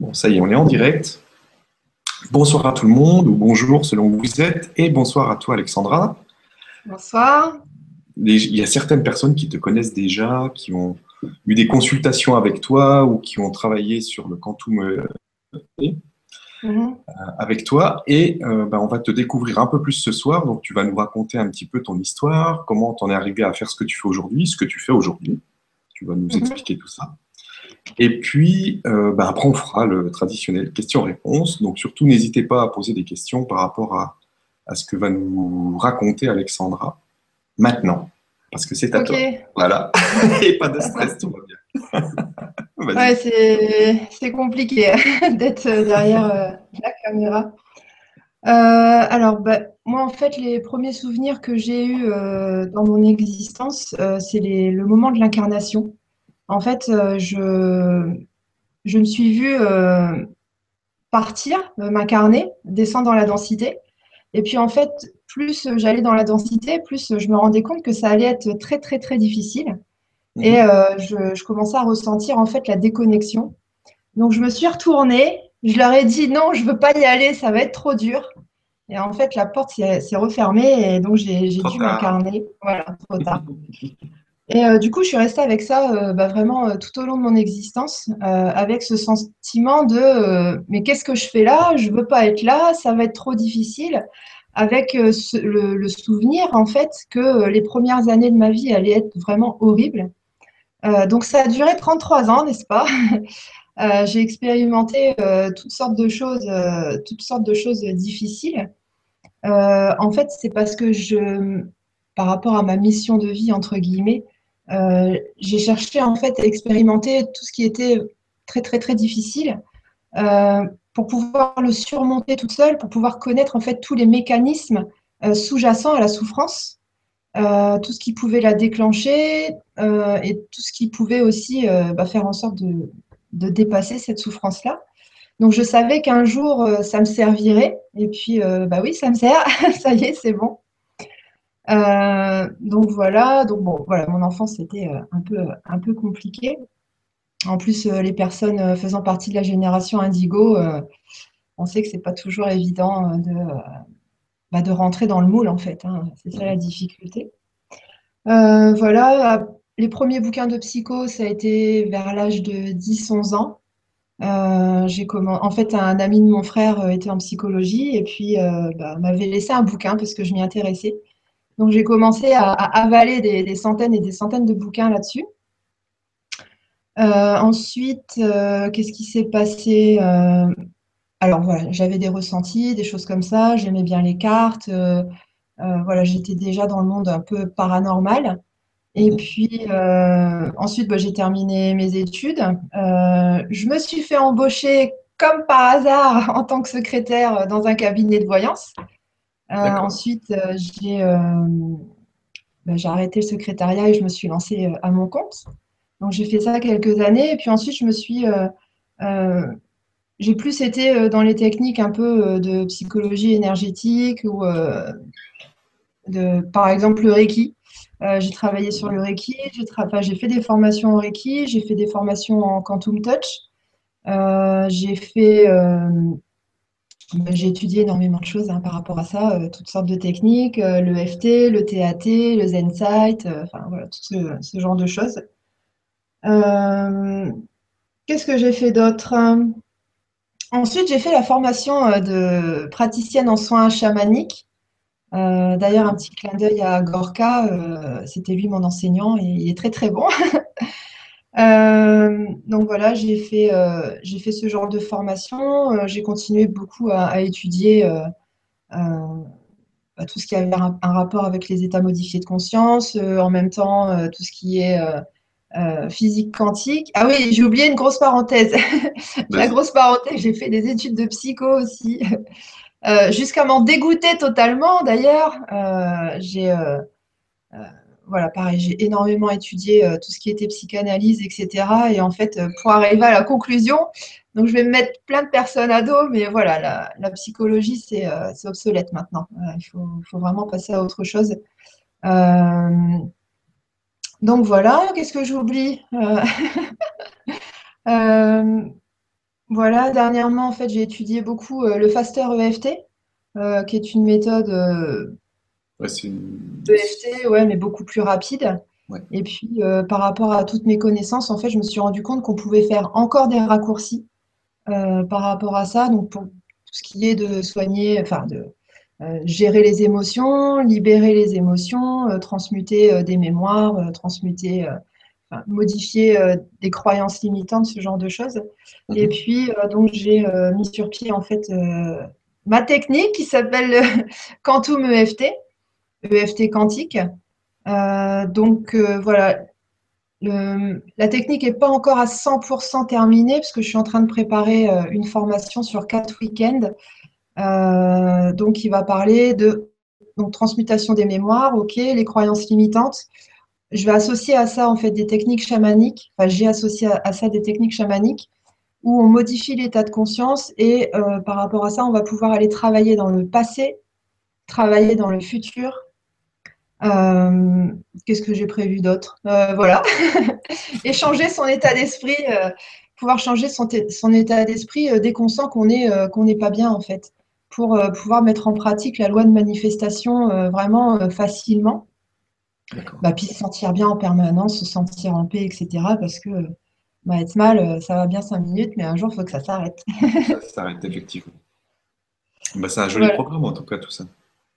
Bon, ça y est, on est en direct. Bonsoir à tout le monde, ou bonjour selon où vous êtes, et bonsoir à toi Alexandra. Bonsoir. Il y a certaines personnes qui te connaissent déjà, qui ont eu des consultations avec toi ou qui ont travaillé sur le quantum euh, mhm. euh, avec toi. Et euh, ben, on va te découvrir un peu plus ce soir. Donc, tu vas nous raconter un petit peu ton histoire, comment tu en es arrivé à faire ce que tu fais aujourd'hui, ce que tu fais aujourd'hui. Tu vas nous mhm. expliquer tout ça. Et puis, euh, bah, après, on fera le traditionnel question-réponse. Donc, surtout, n'hésitez pas à poser des questions par rapport à, ce que va nous raconter Alexandra maintenant. Parce que c'est à toi. Voilà. Et pas de stress, tout va bien. ouais, c'est compliqué d'être derrière euh, la caméra. Euh, alors, bah, moi, en fait, les premiers souvenirs que j'ai eus dans mon existence, c'est le moment de l'incarnation. En fait, euh, je, je me suis vue euh, partir, euh, m'incarner, descendre dans la densité. Et puis, en fait, plus j'allais dans la densité, plus je me rendais compte que ça allait être très, très, très difficile. Mhm. Et je, commençais à ressentir, en fait, la déconnexion. Donc, je me suis retournée. Je leur ai dit non, je ne veux pas y aller, ça va être trop dur. Et en fait, la porte s'est refermée et donc j'ai dû m'incarner. Voilà, trop tard. Et euh, du coup, je suis restée avec ça euh, bah, vraiment euh, tout au long de mon existence, avec ce sentiment de mais qu'est-ce que je fais là? Je veux pas être là, ça va être trop difficile. Avec le, souvenir en fait que les premières années de ma vie allaient être vraiment horribles. donc ça a duré 33 ans, n'est-ce pas? J'ai expérimenté toutes sortes de choses, toutes sortes de choses difficiles. en fait, c'est parce que je, par rapport à ma mission de vie entre guillemets, euh, j'ai cherché en fait à expérimenter tout ce qui était très très très difficile euh, pour pouvoir le surmonter toute seule, pour pouvoir connaître en fait tous les mécanismes euh, sous-jacents à la souffrance, tout ce qui pouvait la déclencher et tout ce qui pouvait aussi bah, faire en sorte de, de dépasser cette souffrance-là. Donc je savais qu'un jour ça me servirait et puis bah oui ça me sert, ça y est c'est bon. Euh, donc voilà, donc bon, voilà, mon enfance c'était euh, un peu, un peu compliqué. En plus, euh, les personnes faisant partie de la génération Indigo, on sait que c'est pas toujours évident de, bah, de rentrer dans le moule en fait. Hein. c'est ça la difficulté. voilà, les premiers bouquins de psycho, ça a été vers l'âge de 10-11 ans. j'ai En fait, un ami de mon frère était en psychologie et puis bah, m'avait laissé un bouquin parce que je m'y intéressais. Donc j'ai commencé à, avaler des, centaines et des centaines de bouquins là-dessus. Euh, ensuite, euh, qu'est-ce qui s'est passé euh, Alors voilà, j'avais des ressentis, des choses comme ça. J'aimais bien les cartes. voilà, j'étais déjà dans le monde un peu paranormal. Et puis ensuite, bah, j'ai terminé mes études. je me suis fait embaucher comme par hasard en tant que secrétaire dans un cabinet de voyance. Euh, ensuite, euh, j'ai arrêté le secrétariat et je me suis lancée à mon compte. Donc j'ai fait ça quelques années. Et puis ensuite je me suis j'ai plus été dans les techniques un peu de psychologie énergétique ou de, par exemple le Reiki. j'ai travaillé sur le Reiki, j'ai fait des formations en Reiki, j'ai fait des formations en Quantum Touch, j'ai fait j'ai étudié énormément de choses hein, par rapport à ça, euh, toutes sortes de techniques, euh, le FT, le TAT, le Zensight, euh, enfin voilà, tout ce, genre de choses. Qu'est-ce que j'ai fait d'autre? Ensuite, j'ai fait la formation de praticienne en soins chamaniques. D'ailleurs, un petit clin d'œil à Gorka, c'était lui mon enseignant et il est très très bon. Euh, donc voilà, j'ai fait, euh, fait ce genre de formation. Euh, j'ai continué beaucoup à, étudier bah, tout ce qui avait un, rapport avec les états modifiés de conscience, en même temps tout ce qui est physique quantique. Ah oui, j'ai oublié une grosse parenthèse. La grosse parenthèse, j'ai fait des études de psycho aussi, jusqu'à m'en dégoûter totalement d'ailleurs. j'ai voilà, pareil, j'ai énormément étudié euh, tout ce qui était psychanalyse, etc. Et en fait, euh, pour arriver à la conclusion, donc je vais me mettre plein de personnes à dos, mais voilà, la, psychologie, c'est euh, obsolète maintenant. il faut, vraiment passer à autre chose. donc voilà, qu'est-ce que j'oublie Voilà, dernièrement, en fait, j'ai étudié beaucoup le Faster EFT, qui est une méthode EFT, ouais, mais beaucoup plus rapide. Et puis, par rapport à toutes mes connaissances, en fait, je me suis rendu compte qu'on pouvait faire encore des raccourcis par rapport à ça. Donc, pour tout ce qui est de soigner, enfin, de euh, gérer les émotions, libérer les émotions, euh, transmuter euh, des mémoires, transmuter, modifier des croyances limitantes, ce genre de choses. Mhm. Et puis, donc, j'ai mis sur pied, en fait, ma technique qui s'appelle Quantum EFT, EFT quantique. donc, voilà, la technique n'est pas encore à 100% terminée parce que je suis en train de préparer une formation sur quatre week-ends euh, donc, il va parler de transmutation des mémoires, ok, les croyances limitantes. Je vais associer à ça en fait des techniques chamaniques. Enfin, j'ai associé à, ça des techniques chamaniques où on modifie l'état de conscience et euh, par rapport à ça, on va pouvoir aller travailler dans le passé, travailler dans le futur. Euh, qu'est-ce que j'ai prévu d'autre? Voilà, et changer son état d'esprit, pouvoir changer son, son état d'esprit dès qu'on sent qu'on est qu'on n'est pas bien en fait pour euh, pouvoir mettre en pratique la loi de manifestation euh, vraiment euh, facilement. Bah, puis se sentir bien en permanence, se sentir en paix, etc. Parce que bah, être mal, ça va bien cinq minutes, mais un jour, il faut que ça s'arrête. ça s'arrête, effectivement. Bah, c'est un joli programme, en tout cas, tout ça.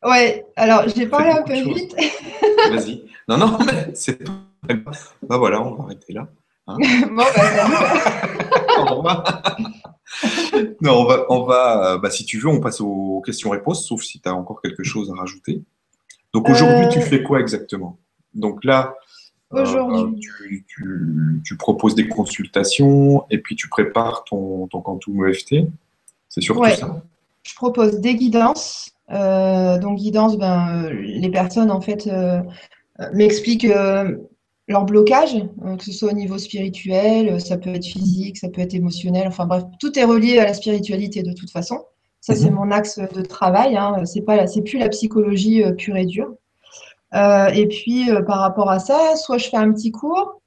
Ouais, alors j'ai parlé un peu vite. Vas-y. Non, non, mais c'est pas Bah voilà, on va arrêter là. Hein. bon, bah, Au revoir. non, on va, on va bah, si tu veux, on passe aux questions-réponses, sauf si tu as encore quelque chose à rajouter. Donc aujourd'hui, tu euh. fais quoi exactement? Donc là, euh, tu, proposes des consultations et puis tu prépares ton, ton Quantum EFT. C'est surtout ça? Je propose des guidances. Euh, donc guidance, ben, les personnes en fait m'expliquent leur blocage, euh, que ce soit au niveau spirituel, euh, ça peut être physique, ça peut être émotionnel, enfin bref, tout est relié à la spiritualité de toute façon. Ça, c'est mhm. mon axe de travail. Hein. C'est pas, c'est plus la psychologie euh, pure et dure. et puis, par rapport à ça, soit je fais un petit cours,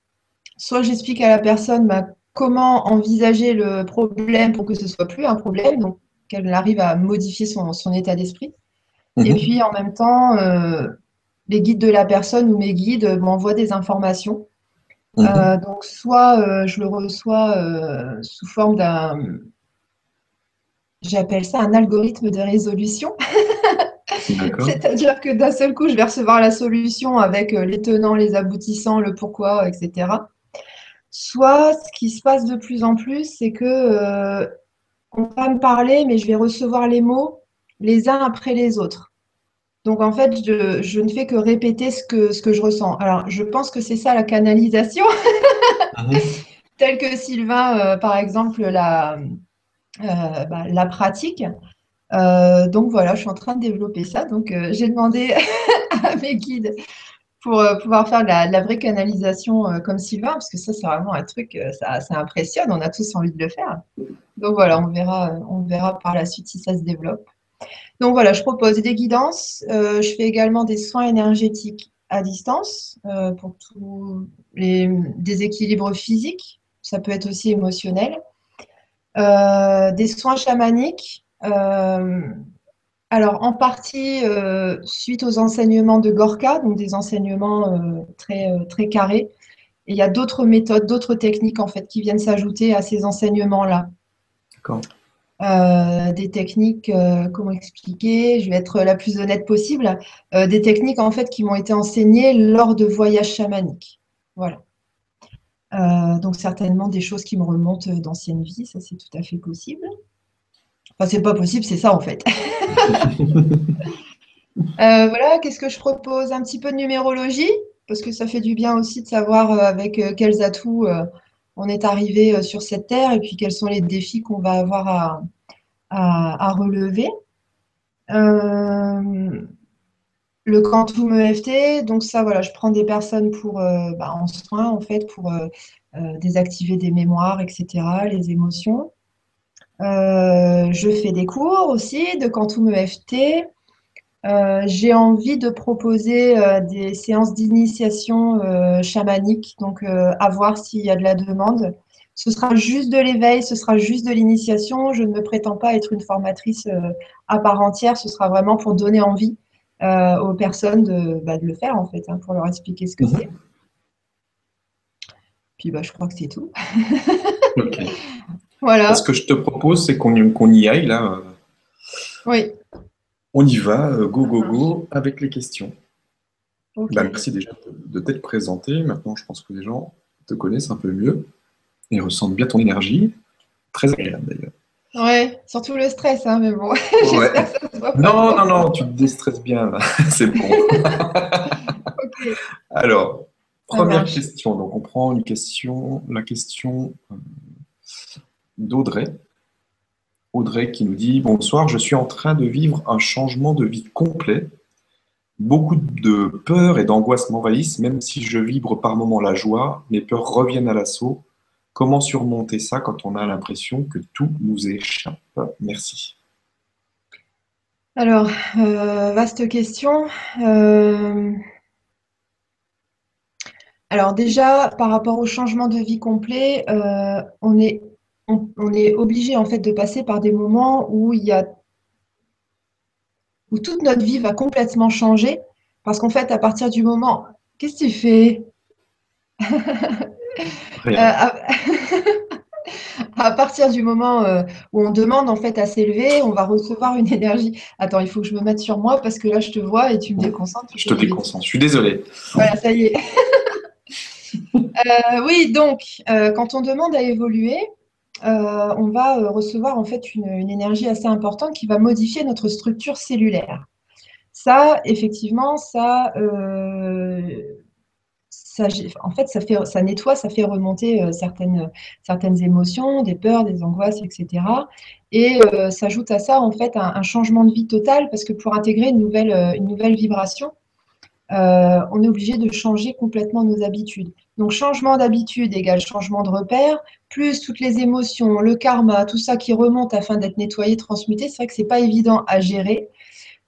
soit j'explique à la personne bah, comment envisager le problème pour que ce soit plus un problème, donc qu'elle arrive à modifier son, état d'esprit. Et mhm. puis, en même temps, les guides de la personne ou mes guides m'envoient des informations. Mhm. Euh, donc, soit euh, je le reçois euh, sous forme d'un. J'appelle ça un algorithme de résolution. C'est-à-dire que d'un seul coup, je vais recevoir la solution avec les tenants, les aboutissants, le pourquoi, etc. Soit ce qui se passe de plus en plus, c'est que on va me parler, mais je vais recevoir les mots les uns après les autres. Donc en fait, je, ne fais que répéter ce que, ce que je ressens. Alors, je pense que c'est ça la canalisation, mhm. telle que Sylvain, euh, par exemple, la, euh, bah, la pratique. Euh, donc voilà, je suis en train de développer ça. Donc j'ai demandé à mes guides pour pouvoir faire la, vraie canalisation comme Sylvain, parce que ça, c'est vraiment un truc, ça, ça impressionne, on a tous envie de le faire. Donc voilà, on verra, on verra par la suite si ça se développe. Donc voilà, je propose des guidances. Euh, je fais également des soins énergétiques à distance euh, pour tous les déséquilibres physiques. Ça peut être aussi émotionnel. Euh, des soins chamaniques. Alors en partie suite aux enseignements de Gorka, donc des enseignements très, très carrés. Et il y a d'autres méthodes, d'autres techniques en fait qui viennent s'ajouter à ces enseignements-là. D'accord. Euh, des techniques, euh, comment expliquer, je vais être la plus honnête possible, euh, des techniques en fait qui m'ont été enseignées lors de voyages chamaniques. Voilà. donc certainement des choses qui me remontent d'anciennes vies, ça c'est tout à fait possible. Enfin, c'est pas possible, c'est ça en fait. voilà, qu'est-ce que je propose? Un petit peu de numérologie, parce que ça fait du bien aussi de savoir avec quels atouts on est arrivé euh, sur cette terre et puis quels sont les défis qu'on va avoir à, relever. Euh, le quantum EFT, donc ça, voilà, je prends des personnes pour, euh, bah, en soins, en fait, pour désactiver des mémoires, etc., les émotions. Je fais des cours aussi de quantum EFT. j'ai envie de proposer des séances d'initiation chamanique, donc à voir s'il y a de la demande. ce sera juste de l'éveil, ce sera juste de l'initiation. Je ne me prétends pas être une formatrice euh, à part entière. Ce sera vraiment pour donner envie euh, aux personnes de, bah, de, le faire, en fait, hein, pour leur expliquer ce que mhm. c'est. Puis bah, je crois que c'est tout. ok. Voilà. Ce que je te propose, c'est qu'on y, aille là. Oui. On y va, go, go, go, avec les questions. Bah, merci déjà de, t'être présenté. Maintenant, je pense que les gens te connaissent un peu mieux et ressentent bien ton énergie. Très agréable d'ailleurs. Ouais, surtout le stress, hein, mais bon. non, non, non, tu te déstresses bien là. C'est bon. Alors, première question. Donc, on prend une question, la question euh, d'Audrey. Audrey qui nous dit Bonsoir, je suis en train de vivre un changement de vie complet Beaucoup de peur et d'angoisse m'envahissent, même si je vibre par moments la joie, mes peurs reviennent à l'assaut. Comment surmonter ça quand on a l'impression que tout nous échappe? Merci. Alors, euh, vaste question. Euh, alors déjà, par rapport au changement de vie complet, euh, on est, on est obligé en fait de passer par des moments où il y a où toute notre vie va complètement changer. Parce qu'en fait, à partir du moment. Qu'est-ce que tu fais? Euh, à... partir du moment euh, où on demande en fait à s'élever, on va recevoir une énergie. Attends, il faut que je me mette sur moi parce que là je te vois et tu me déconcentres. Je te déconcentre, je suis désolée. Voilà, ça y est. Euh, oui, donc quand on demande à évoluer, euh, on va euh, recevoir en fait une, énergie assez importante qui va modifier notre structure cellulaire. Ça, effectivement, ça, euh, en fait, ça, nettoie, ça fait remonter certaines, certaines émotions, des peurs, des angoisses, etc. Et s'ajoute à ça, en fait, un, un, changement de vie total parce que pour intégrer une nouvelle, une nouvelle vibration, on est obligé de changer complètement nos habitudes. Donc, changement d'habitude égale changement de repère, plus toutes les émotions, le karma, tout ça qui remonte afin d'être nettoyé, transmuté. C'est vrai que ce n'est pas évident à gérer.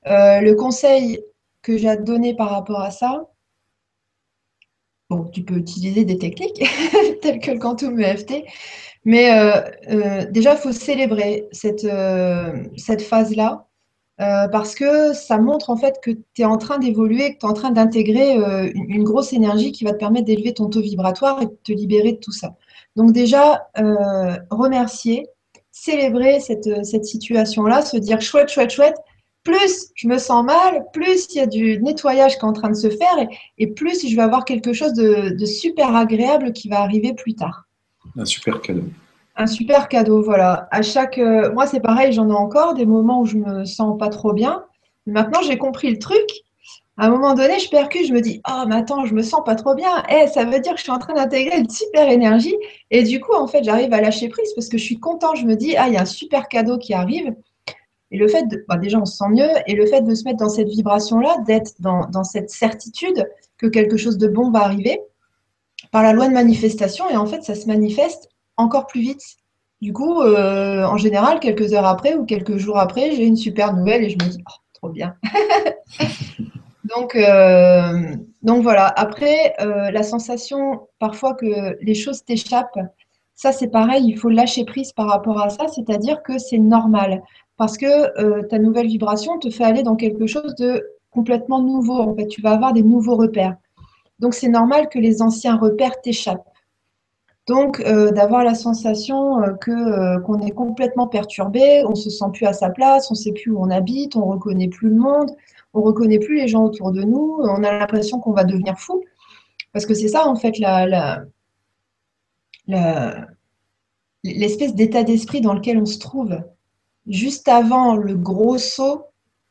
Euh, le conseil que j'ai à te donner par rapport à ça, bon, tu peux utiliser des techniques telles que le quantum EFT, mais euh, euh, déjà, il faut célébrer cette, cette phase-là euh, parce que ça montre en fait que tu es en train d'évoluer, que tu es en train d'intégrer euh, une, grosse énergie qui va te permettre d'élever ton taux vibratoire et de te libérer de tout ça. Donc déjà, euh, remercier, célébrer cette, cette situation-là, se dire chouette, chouette, chouette, plus je me sens mal, plus il y a du nettoyage qui est en train de se faire et, plus je vais avoir quelque chose de super agréable qui va arriver plus tard. Un super cadeau. Un super cadeau, voilà. À chaque, euh, moi, c'est pareil, j'en ai encore des moments où je me sens pas trop bien. Maintenant, j'ai compris le truc. À un moment donné, je percute, je me dis, oh, mais attends, je me sens pas trop bien. Eh, ça veut dire que je suis en train d'intégrer une super énergie. Et du coup, en fait, j'arrive à lâcher prise parce que je suis content. Je me dis, ah, il y a un super cadeau qui arrive. Et le fait de, bah, déjà, on se sent mieux. Et le fait de se mettre dans cette vibration-là, d'être dans, dans cette certitude que quelque chose de bon va arriver, par la loi de manifestation, et en fait, ça se manifeste encore plus vite. Du coup, euh, en général, quelques heures après ou quelques jours après, j'ai une super nouvelle et je me dis, oh, trop bien. donc, euh, donc voilà. Après, euh, la sensation parfois que les choses t'échappent, ça c'est pareil, il faut lâcher prise par rapport à ça, c'est-à-dire que c'est normal. Parce que ta nouvelle vibration te fait aller dans quelque chose de complètement nouveau. En fait, tu vas avoir des nouveaux repères. Donc c'est normal que les anciens repères t'échappent. Donc, euh, d'avoir la sensation euh, que euh, qu'on est complètement perturbé, on se sent plus à sa place, on sait plus où on habite, on reconnaît plus le monde, on reconnaît plus les gens autour de nous, on a l'impression qu'on va devenir fou, parce que c'est ça en fait la, l'espèce d'état d'esprit dans lequel on se trouve. Juste avant le gros saut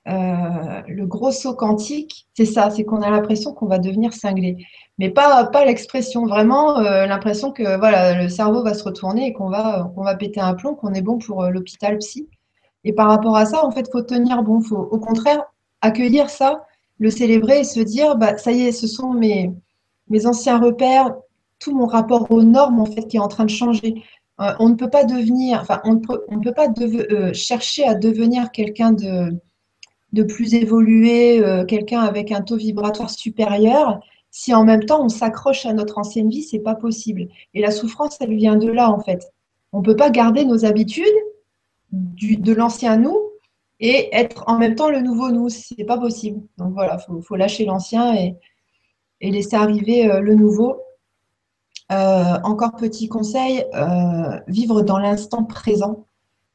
euh, le gros saut quantique, c'est ça, c'est qu'on a l'impression qu'on va devenir cinglé. Mais pas, pas l'expression, vraiment euh, l'impression que voilà, le cerveau va se retourner et qu'on va, qu'on va péter un plomb, qu'on est bon pour euh, l'hôpital psy. Et par rapport à ça, en fait, faut tenir bon, faut au contraire accueillir ça, le célébrer et se dire, bah, ça y est, ce sont mes, mes anciens repères, tout mon rapport aux normes en fait qui est en train de changer. on ne peut pas devenir, enfin, on ne peut, pas chercher à devenir quelqu'un de de plus évolué, euh, quelqu'un avec un taux vibratoire supérieur, si en même temps on s'accroche à notre ancienne vie, c'est pas possible. Et la souffrance, elle vient de là en fait. On peut pas garder nos habitudes de l'ancien nous et être en même temps le nouveau nous. C'est pas possible. Donc voilà, faut, faut lâcher l'ancien et, laisser arriver euh, le nouveau. Euh, encore petit conseil, vivre dans l'instant présent.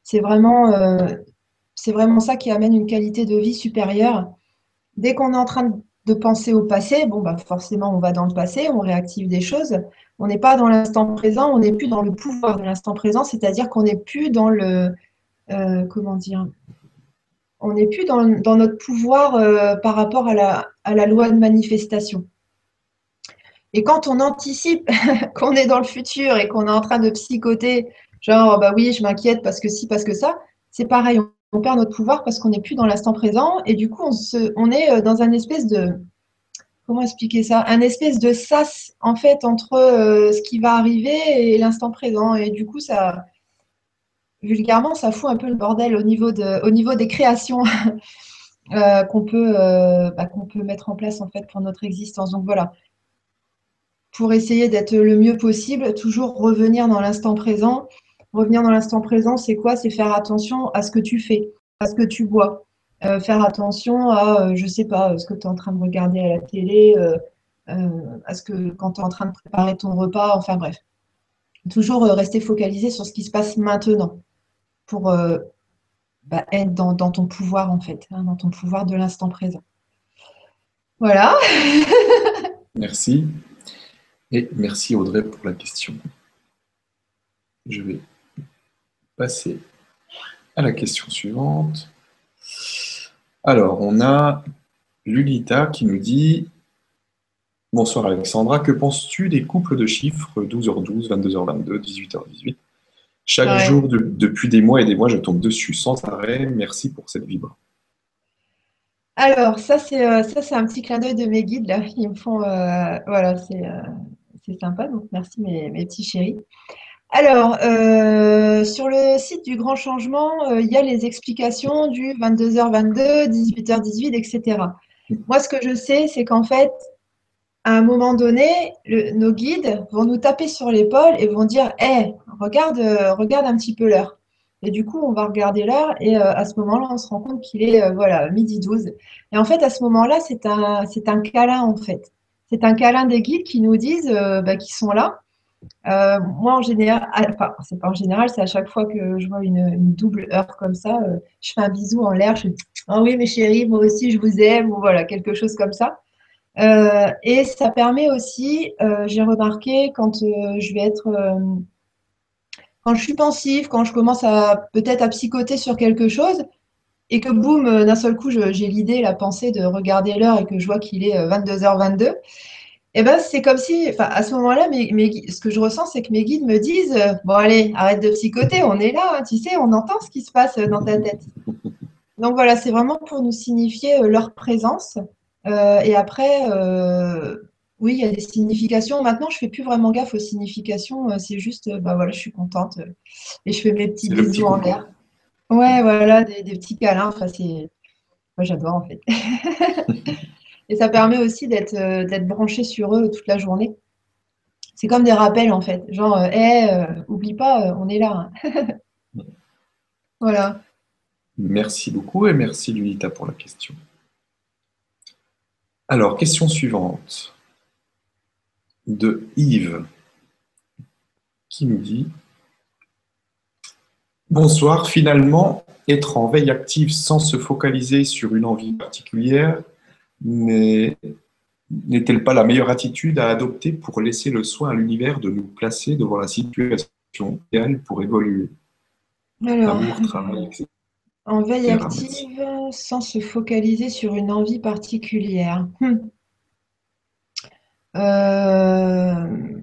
C'est vraiment, c'est vraiment ça qui amène une qualité de vie supérieure. Dès qu'on est en train de penser au passé, bon, bah forcément, on va dans le passé, on réactive des choses. On n'est pas dans l'instant présent, on n'est plus dans le pouvoir de l'instant présent, c'est-à-dire qu'on n'est plus dans le, comment dire, on n'est plus dans, notre pouvoir euh, par rapport à la, loi de manifestation. Et quand on anticipe qu'on est dans le futur et qu'on est en train de psychoter, genre, bah oui, je m'inquiète parce que si, parce que ça, c'est pareil, on, perd notre pouvoir parce qu'on n'est plus dans l'instant présent et du coup, on, est euh, dans un espèce de, comment expliquer ça? Un espèce de sas, en fait, entre euh, ce qui va arriver et l'instant présent. Et du coup, ça, vulgairement, ça fout un peu le bordel au niveau, de, au niveau des créations euh, qu'on peut, bah, qu'on peut mettre en place en fait pour notre existence. Donc voilà, pour essayer d'être le mieux possible, toujours revenir dans l'instant présent. Revenir dans l'instant présent, c'est quoi? C'est faire attention à ce que tu fais, à ce que tu bois. Euh, faire attention à, je sais pas, ce que tu es en train de regarder à la télé, à ce que quand tu es en train de préparer ton repas, enfin bref. Toujours rester focalisé sur ce qui se passe maintenant pour euh, bah, être dans, ton pouvoir, en fait, hein, dans ton pouvoir de l'instant présent. Voilà. merci. Et merci Audrey pour la question. Je vais passer à la question suivante. Alors, on a Lulita qui nous dit Bonsoir Alexandra, que penses-tu des couples de chiffres 12h12, 22h22, 18h18 chaque jour, depuis des mois et des mois, je tombe dessus sans arrêt. Merci pour cette vibre. Alors, ça, c'est euh, ça, c'est un petit clin d'œil de mes guides. Là. Ils me font. Euh, voilà, euh, c'est sympa. Donc, merci, mes, mes petits chéris. Alors, sur le site du Grand Changement, il y a les explications du 22h22, 18h18, etc. Moi, ce que je sais, c'est qu'en fait, à un moment donné, nos guides vont nous taper sur l'épaule et vont dire Hé, regarde, euh, regarde un petit peu l'heure. Et du coup, on va regarder l'heure et euh, à ce moment-là, on se rend compte qu'il est euh, voilà, midi 12. Et en fait, à ce moment-là, c'est un, un câlin en fait. C'est un câlin des guides qui nous disent bah, qu'ils sont là. Moi, en général, enfin, c'est en général, c'est à chaque fois que je vois une, double heure comme ça, je fais un bisou en l'air, je dis Ah oui, mes chéris, moi aussi, je vous aime, ou voilà, quelque chose comme ça. Euh, et ça permet aussi, euh, j'ai remarqué, quand euh, je vais être, quand je suis pensive, quand je commence à peut-être à psychoter sur quelque chose, et que boum, d'un seul coup, j'ai l'idée, la pensée de regarder l'heure et que je vois qu'il est 22h22, et ben c'est comme si, à ce moment-là, ce que je ressens, c'est que mes guides me disent Bon, allez, arrête de psychoter, on est là, hein, tu sais, on entend ce qui se passe dans ta tête. Donc voilà, c'est vraiment pour nous signifier leur présence. Euh, et après, euh, oui, il y a des significations. Maintenant, je fais plus vraiment gaffe aux significations. Euh, c'est juste, bah voilà, je suis contente et je fais mes petits bisous en l'air. Ouais, voilà, des, petits câlins. Enfin, c'est, moi, j'adore en fait. et ça permet aussi d'être d'être branché sur eux toute la journée. C'est comme des rappels en fait. Genre, hé, oublie pas, on est là. Voilà. Merci beaucoup et merci Lunita pour la question. Alors, question suivante de Yves qui nous dit Bonsoir, finalement, être en veille active sans se focaliser sur une envie particulière n'est-elle pas la meilleure attitude à adopter pour laisser le soin à l'univers de nous placer devant la situation idéale pour évoluer? Amour, travail, etc. En veille active sans se focaliser sur une envie particulière. Hmm. Euh,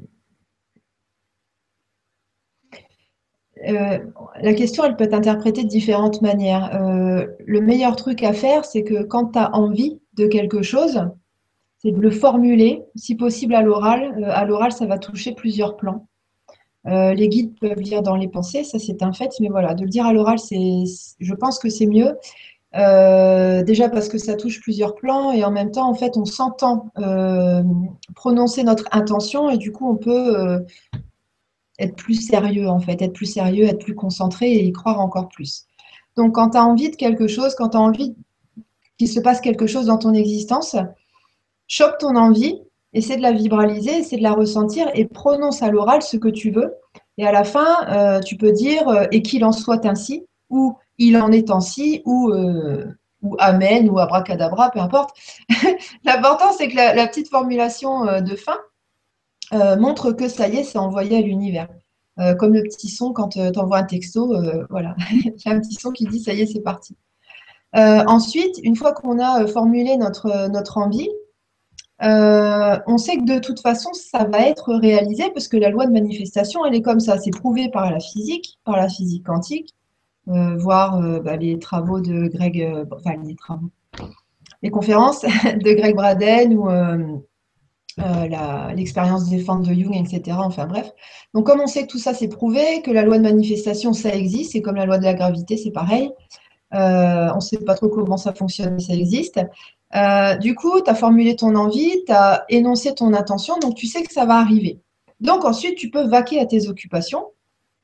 euh, la question, elle peut être interprétée de différentes manières. Euh, le meilleur truc à faire, c'est que quand tu as envie de quelque chose, c'est de le formuler, si possible à l'oral. à l'oral, ça va toucher plusieurs plans. Euh, les guides peuvent lire dans les pensées, ça c'est un fait, mais voilà, de le dire à l'oral, c'est, je pense que c'est mieux. déjà parce que ça touche plusieurs plans et en même temps, en fait, on s'entend prononcer notre intention et du coup, on peut être plus sérieux, en fait, être plus sérieux, être plus concentré et y croire encore plus. Donc, quand tu as envie de quelque chose, quand tu as envie qu'il se passe quelque chose dans ton existence, chope ton envie, essaie de la vibraliser, essaie de la ressentir et prononce à l'oral ce que tu veux. Et à la fin, euh, tu peux dire euh, et qu'il en soit ainsi, ou il en est ainsi, ou, euh, ou amen, ou abracadabra, peu importe. L'important, c'est que la, petite formulation de fin montre que ça y est, c'est envoyé à l'univers. comme le petit son quand tu envoies un texto, voilà, il y a un petit son qui dit ça y est, c'est parti. Ensuite, une fois qu'on a formulé notre, notre envie, euh, on sait que de toute façon, ça va être réalisé parce que la loi de manifestation, elle est comme ça. C'est prouvé par la physique, par la physique quantique, euh, voire euh, bah, les travaux de Greg, enfin les travaux, les conférences de Greg Braden ou l'expérience des fentes de Jung, etc. Enfin bref. Donc comme on sait que tout ça c'est prouvé, que la loi de manifestation ça existe, c'est comme la loi de la gravité, c'est pareil. On ne sait pas trop comment ça fonctionne, mais ça existe. Euh, du coup, tu as formulé ton envie, tu as énoncé ton intention, donc tu sais que ça va arriver. Donc ensuite, tu peux vaquer à tes occupations,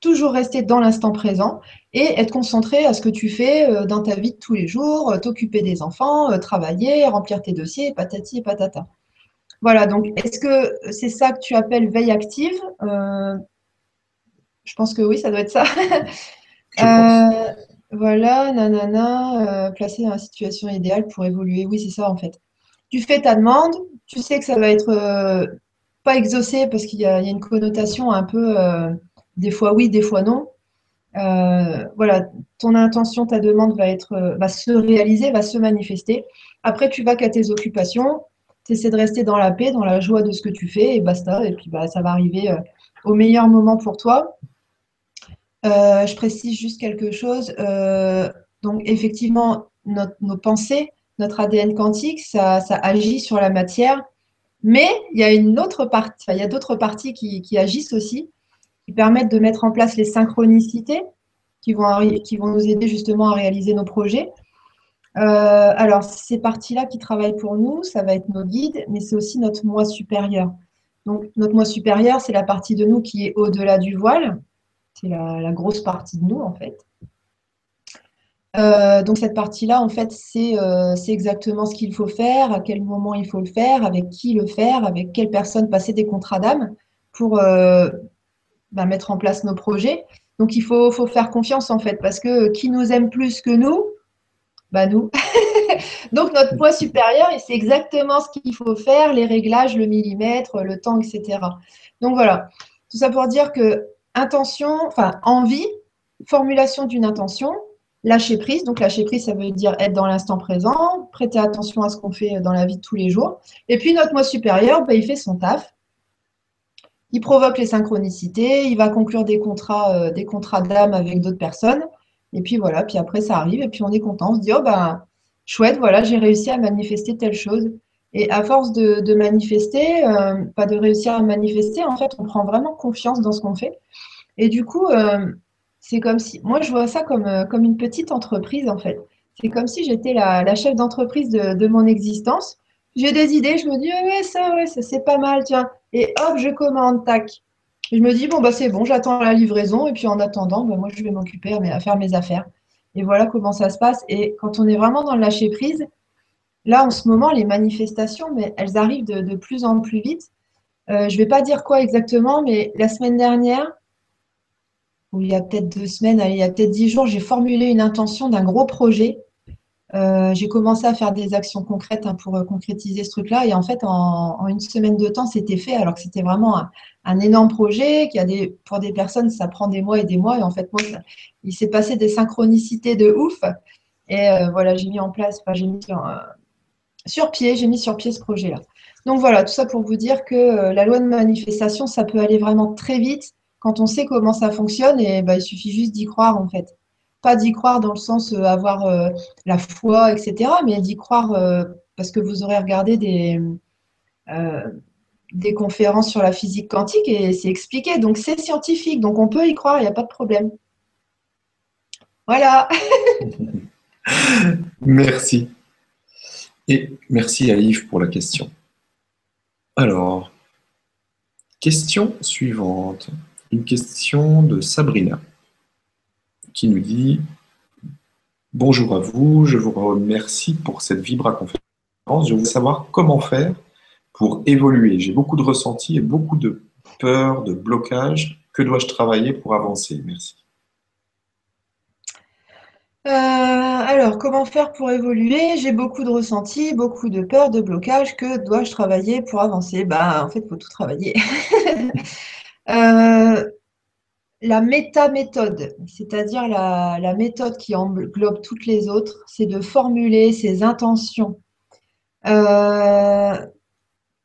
toujours rester dans l'instant présent et être concentré à ce que tu fais euh, dans ta vie de tous les jours, euh, t'occuper des enfants, travailler, remplir tes dossiers, patati et patata. Voilà, donc est-ce que c'est ça que tu appelles veille active? Je pense que oui, ça doit être ça. Voilà, nanana, euh, placé dans la situation idéale pour évoluer. Oui, c'est ça en fait. Tu fais ta demande, tu sais que ça va être euh, pas exaucé parce qu'il y, a une connotation un peu euh, des fois oui, des fois non. voilà, ton intention, ta demande va, être, va se réaliser, va se manifester. Après, tu vas qu'à tes occupations, tu essaies de rester dans la paix, dans la joie de ce que tu fais et basta. Et puis bah, ça va arriver au meilleur moment pour toi. Euh, je précise juste quelque chose. Euh, donc, effectivement, nos pensées, notre ADN quantique, ça, agit sur la matière. Mais il y a une autre partie, il y a d'autres parties qui, agissent aussi, qui permettent de mettre en place les synchronicités qui vont, qui vont nous aider justement à réaliser nos projets. Euh, alors, ces parties-là qui travaillent pour nous, ça va être nos guides, mais c'est aussi notre moi supérieur. Donc, notre moi supérieur, c'est la partie de nous qui est au-delà du voile, c'est la, grosse partie de nous, en fait. Euh, donc cette partie-là, en fait, euh, c'est exactement ce qu'il faut faire, à quel moment il faut le faire, avec qui le faire, avec quelle personne passer des contrats d'âme pour euh, bah, mettre en place nos projets. Donc il faut, faut, faire confiance en fait, parce que qui nous aime plus que nous Bah nous. donc notre poids supérieur, c'est exactement ce qu'il faut faire, les réglages, le millimètre, le temps, etc. Donc voilà. Tout ça pour dire que intention, enfin envie, formulation d'une intention, lâcher prise. Donc lâcher prise, ça veut dire être dans l'instant présent, prêter attention à ce qu'on fait dans la vie de tous les jours. Et puis notre moi supérieur, ben, il fait son taf. Il provoque les synchronicités, il va conclure des contrats, euh, des contrats d'âme avec d'autres personnes. Et puis voilà, puis après ça arrive et puis on est content, on se dit oh ben chouette, voilà, j'ai réussi à manifester telle chose. Et à force de, manifester, euh, pas de réussir à manifester, en fait, on prend vraiment confiance dans ce qu'on fait. Et du coup, euh, c'est comme si, moi, je vois ça comme, euh, comme une petite entreprise, en fait. C'est comme si j'étais la, chef d'entreprise de, mon existence. J'ai des idées, je me dis, ouais, ça, ouais, ça, c'est pas mal, tiens. Et hop, je commande, tac. je me dis, bon, bah, c'est bon, j'attends la livraison. Et puis, en attendant, bah, moi, je vais m'occuper à faire mes affaires. Et voilà comment ça se passe. Et quand on est vraiment dans le lâcher prise, Là, en ce moment, les manifestations, mais elles arrivent de, plus en plus vite. Euh, je ne vais pas dire quoi exactement, mais la semaine dernière, ou il y a peut-être deux semaines, il y a peut-être dix jours, j'ai formulé une intention d'un gros projet. Euh, j'ai commencé à faire des actions concrètes hein, pour euh, concrétiser ce truc-là. Et en fait, en, une semaine de temps, c'était fait, alors que c'était vraiment un, énorme projet, a des, pour des personnes, ça prend des mois et des mois. Et en fait, moi, il s'est passé des synchronicités de ouf. Et voilà, j'ai mis en place, enfin, j'ai mis sur pied, j'ai mis sur pied ce projet-là. Donc voilà, tout ça pour vous dire que euh, la loi de manifestation, ça peut aller vraiment très vite quand on sait comment ça fonctionne et bah, il suffit juste d'y croire en fait. Pas d'y croire dans le sens euh, avoir euh, la foi, etc., mais d'y croire parce que vous aurez regardé des, des conférences sur la physique quantique et c'est expliqué. Donc c'est scientifique, donc on peut y croire, il n'y a pas de problème. Voilà. merci. Et merci à Yves pour la question. Alors, question suivante. Une question de Sabrina qui nous dit Bonjour à vous, je vous remercie pour cette Vibra conférence. Je veux savoir comment faire pour évoluer. J'ai beaucoup de ressentis et beaucoup de peur, de blocage. Que dois-je travailler pour avancer? Merci. Euh, alors, comment faire pour évoluer? J'ai beaucoup de ressentis, beaucoup de peur, de blocage. Que dois-je travailler pour avancer? Bah, en fait, il faut tout travailler. euh, la méta-méthode, c'est-à-dire la, méthode qui englobe toutes les autres, c'est de formuler ses intentions. Euh,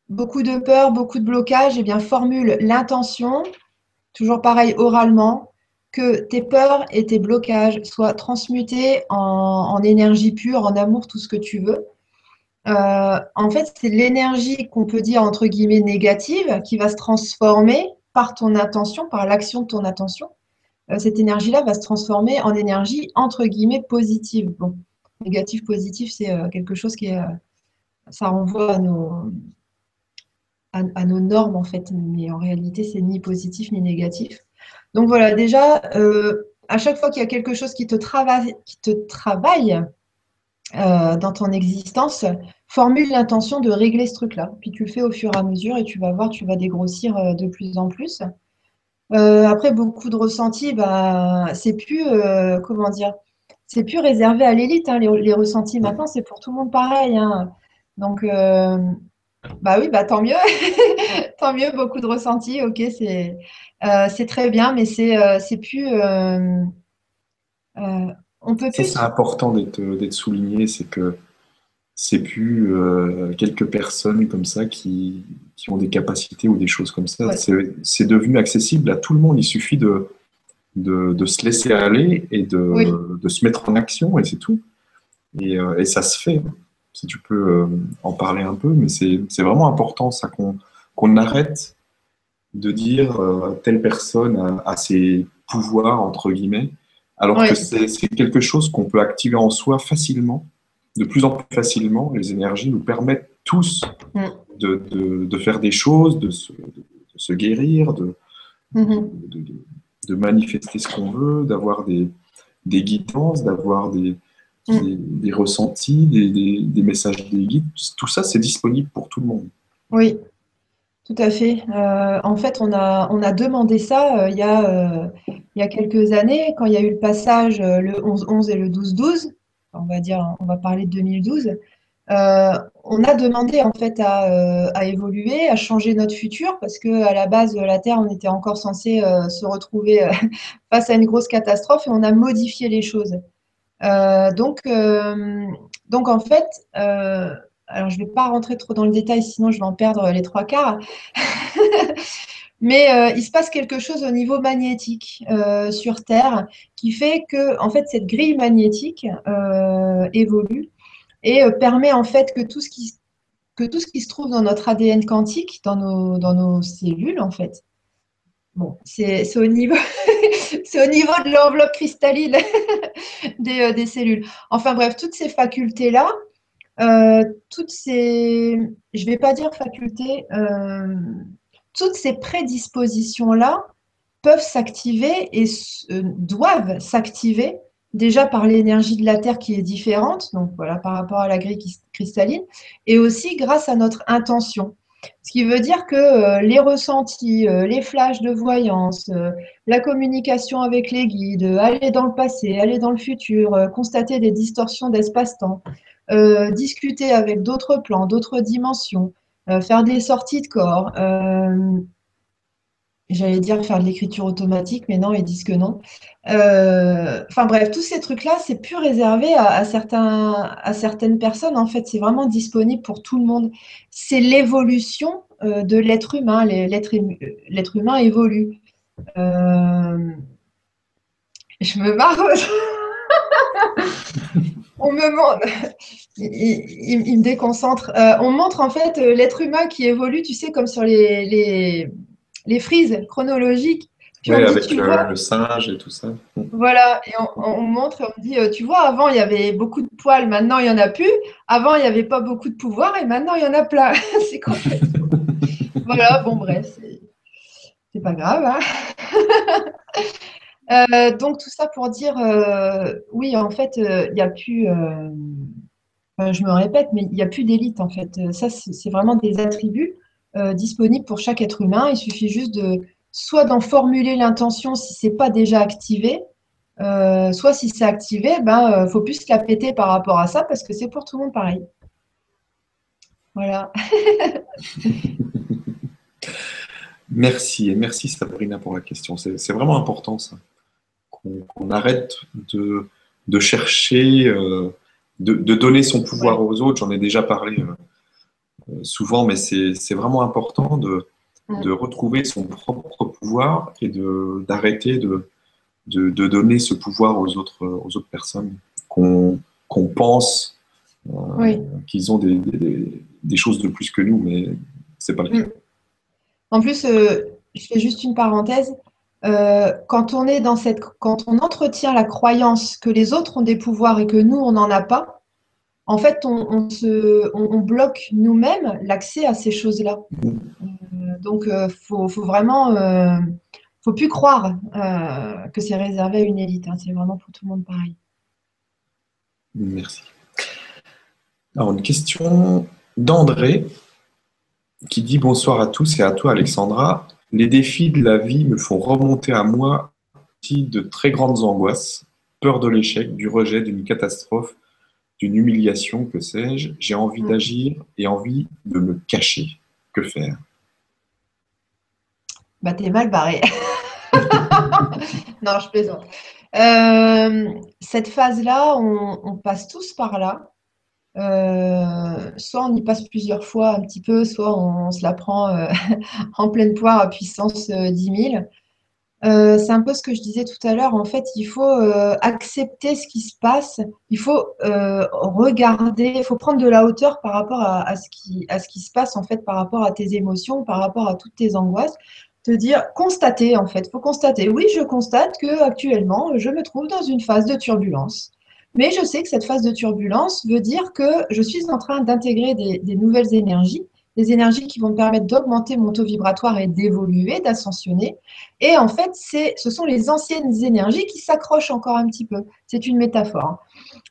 beaucoup de peur, beaucoup de blocage, et eh bien formule l'intention, toujours pareil oralement, que tes peurs et tes blocages soient transmutés en, énergie pure, en amour, tout ce que tu veux. Euh, en fait, c'est l'énergie qu'on peut dire entre guillemets négative qui va se transformer par ton attention, par l'action de ton attention, euh, cette énergie-là va se transformer en énergie entre guillemets positive. Bon, négatif, positif, c'est euh, quelque chose qui est. Ça renvoie à nos, à, nos normes en fait, mais en réalité, c'est ni positif ni négatif. Donc voilà, déjà, à chaque fois qu'il y a quelque chose qui te travaille, qui te travaille dans ton existence, formule l'intention de régler ce truc-là. Puis tu le fais au fur et à mesure et tu vas voir, tu vas dégrossir euh, de plus en plus. Euh, après, beaucoup de ressentis, bah, c'est plus, euh, comment c'est plus réservé à l'élite. Hein, les, ressentis maintenant, c'est pour tout le monde pareil. Hein. Donc, bah oui, bah tant mieux, tant mieux, beaucoup de ressentis. Ok, c'est c'est très bien, mais c'est c'est plus. on peut plus. c'est important d'être souligné, c'est que c'est plus euh, quelques personnes comme ça qui, ont des capacités ou des choses comme ça. C'est devenu accessible à tout le monde. Il suffit de, de, se laisser aller et de, de, se mettre en action et c'est tout. Et, euh, et, ça se fait. Si tu peux euh, en parler un peu, mais c'est vraiment important ça qu'on arrête de dire telle personne a, ses pouvoirs, entre guillemets, alors que c'est quelque chose qu'on peut activer en soi facilement de plus en plus facilement. Les énergies nous permettent tous mm. de, faire des choses, de se, guérir, mm-hmm. de, manifester ce qu'on veut, d'avoir des, des guidances, d'avoir des, mm. ressentis, des, messages des guides. Tout ça, c'est disponible pour tout le monde. Oui, tout à fait. Euh, en fait, on a, on a demandé ça euh, il, y a, euh, il y a quelques années, quand il y a eu le passage le 11-11 et le 12-12 on va dire, on va parler de 2012, euh, on a demandé en fait euh, à, évoluer, à changer notre futur, parce que à la base de la Terre, on était encore censé euh, se retrouver face à une grosse catastrophe et on a modifié les choses. Donc, donc en fait, alors je ne vais pas rentrer trop dans le détail, sinon je vais en perdre les trois quarts. Mais euh, il se passe quelque chose au niveau magnétique euh, sur Terre qui fait que en fait cette grille magnétique euh, évolue et permet en fait que tout ce qui que tout ce qui se trouve dans notre ADN quantique, dans nos, dans nos cellules en fait. Bon, c'est au niveau c'est au niveau de l'enveloppe cristalline des, des, cellules. Enfin bref, toutes ces facultés là, toutes ces, je vais pas dire facultés toutes ces prédispositions-là peuvent s'activer et euh, doivent s'activer déjà par l'énergie de la Terre qui est différente, donc voilà, par rapport à la grille cristalline, et aussi grâce à notre intention. Ce qui veut dire que euh, les ressentis, euh, les flashs de voyance, la communication avec les guides, aller dans le passé, aller dans le futur, constater des distorsions d'espace-temps, discuter avec d'autres plans, d'autres dimensions, euh, faire des sorties de corps. Euh, j'allais dire faire de l'écriture automatique, mais non, ils disent que non. Euh, enfin bref, tous ces trucs-là, c'est plus réservé à, certains, à certaines personnes. En fait, c'est vraiment disponible pour tout le monde. C'est l'évolution de l'être humain. L'être humain évolue. je me marre. on me montre, il, me déconcentre. Euh, on montre en fait euh, l'être humain qui évolue, tu sais, comme sur les, les, les frises chronologiques. oui, avec le, singe et tout ça. Voilà, et on, montre, on dit, tu vois, avant il y avait beaucoup de poils, maintenant il n'y en a plus. Avant il n'y avait pas beaucoup de pouvoir et maintenant il y en a plein. c'est complètement. voilà, bon, bref, c'est pas grave. Hein. Euh, donc tout ça pour dire, euh, oui, en fait, euh, il n'y a plus, je me répète, mais il n'y a plus d'élite en fait. Ça, c'est vraiment des attributs disponibles pour chaque être humain. Il suffit juste de soit d'en formuler l'intention si c'est pas déjà activé, soit si c'est activé, ben faut plus se la péter par rapport à ça parce que c'est pour tout le monde pareil. Voilà. merci et merci Sabrina pour la question. C'est vraiment important ça qu'on arrête de, de chercher, euh, de, de, donner son pouvoir aux autres. J'en ai déjà parlé euh, euh, souvent, mais c'est vraiment important de, de, retrouver son propre pouvoir et d'arrêter de, de, donner ce pouvoir aux autres, aux autres personnes qu'on pense qu'ils ont des, des, des, choses de plus que nous, mais c'est pas le cas. Mm. En plus, je fais juste une parenthèse. Euh, quand on est dans cette, quand on entretient la croyance que les autres ont des pouvoirs et que nous on n'en a pas, en fait, on, se, on, bloque nous-mêmes l'accès à ces choses-là. Euh, donc, il euh, faut, vraiment, faut plus croire que c'est réservé à une élite. Hein. c'est vraiment pour tout le monde pareil. Merci. Alors, une question d'André qui dit bonsoir à tous et à toi, Alexandra. Les défis de la vie me font remonter à moi de très grandes angoisses, peur de l'échec, du rejet, d'une catastrophe, d'une humiliation, que sais-je. J'ai envie mm. d'agir et envie de me cacher. Que faire? Bah t'es mal barré. non, je plaisante. Euh, cette phase-là, on, passe tous par là. Euh, soit on y passe plusieurs fois un petit peu, soit on, se la prend euh, en pleine poire à puissance 10 euh, 000. c'est un peu ce que je disais tout à l'heure. En fait, il faut accepter ce qui se passe. Il faut regarder. Il faut prendre de la hauteur par rapport à, ce qui, à ce qui se passe en fait, par rapport à tes émotions, par rapport à toutes tes angoisses. Te dire, constater en fait. Il faut constater. Oui, je constate que actuellement, je me trouve dans une phase de turbulence. Mais je sais que cette phase de turbulence veut dire que je suis en train d'intégrer des, nouvelles énergies, des énergies qui vont me permettre d'augmenter mon taux vibratoire et d'évoluer, d'ascensionner. Et en fait, ce sont les anciennes énergies qui s'accrochent encore un petit peu. C'est une métaphore.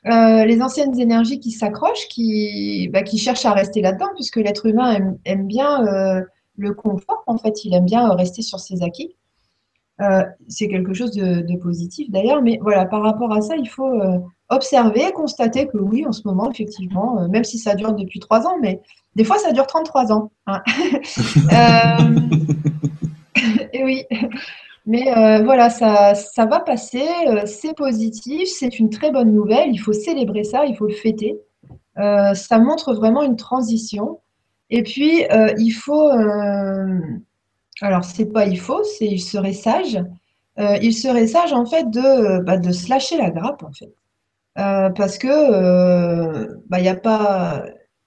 Euh, les anciennes énergies qui s'accrochent, qui, bah, qui cherchent à rester là-dedans, puisque l'être humain aime, bien euh, le confort, en fait, il aime bien rester sur ses acquis. Euh, c'est quelque chose de, positif d'ailleurs, mais voilà, par rapport à ça, il faut euh, observer, constater que oui, en ce moment, effectivement, euh, même si ça dure depuis trois ans, mais des fois, ça dure 33 ans. Hein. et oui, mais voilà, ça, ça va passer, c'est positif, c'est une très bonne nouvelle, il faut célébrer ça, il faut le fêter. ça montre vraiment une transition. Et puis, il faut alors, c'est pas il faut, c'est il serait sage. Euh, il serait sage en fait de, bah, de se lâcher la grappe en fait. Euh, parce que euh, bah, y a pas,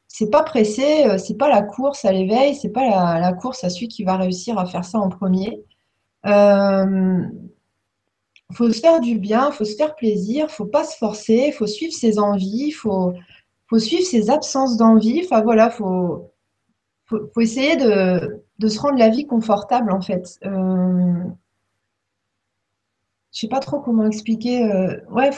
c'est pas pressé, c'est pas la course à l'éveil, c'est pas la, course à celui qui va réussir à faire ça en premier. Il faut se faire du bien, faut se faire plaisir, faut pas se forcer, faut suivre ses envies, faut, faut suivre ses absences d'envie. Enfin voilà, faut, faut essayer de, de se rendre la vie confortable en fait. Euh, je sais pas trop comment expliquer. Euh, ouais,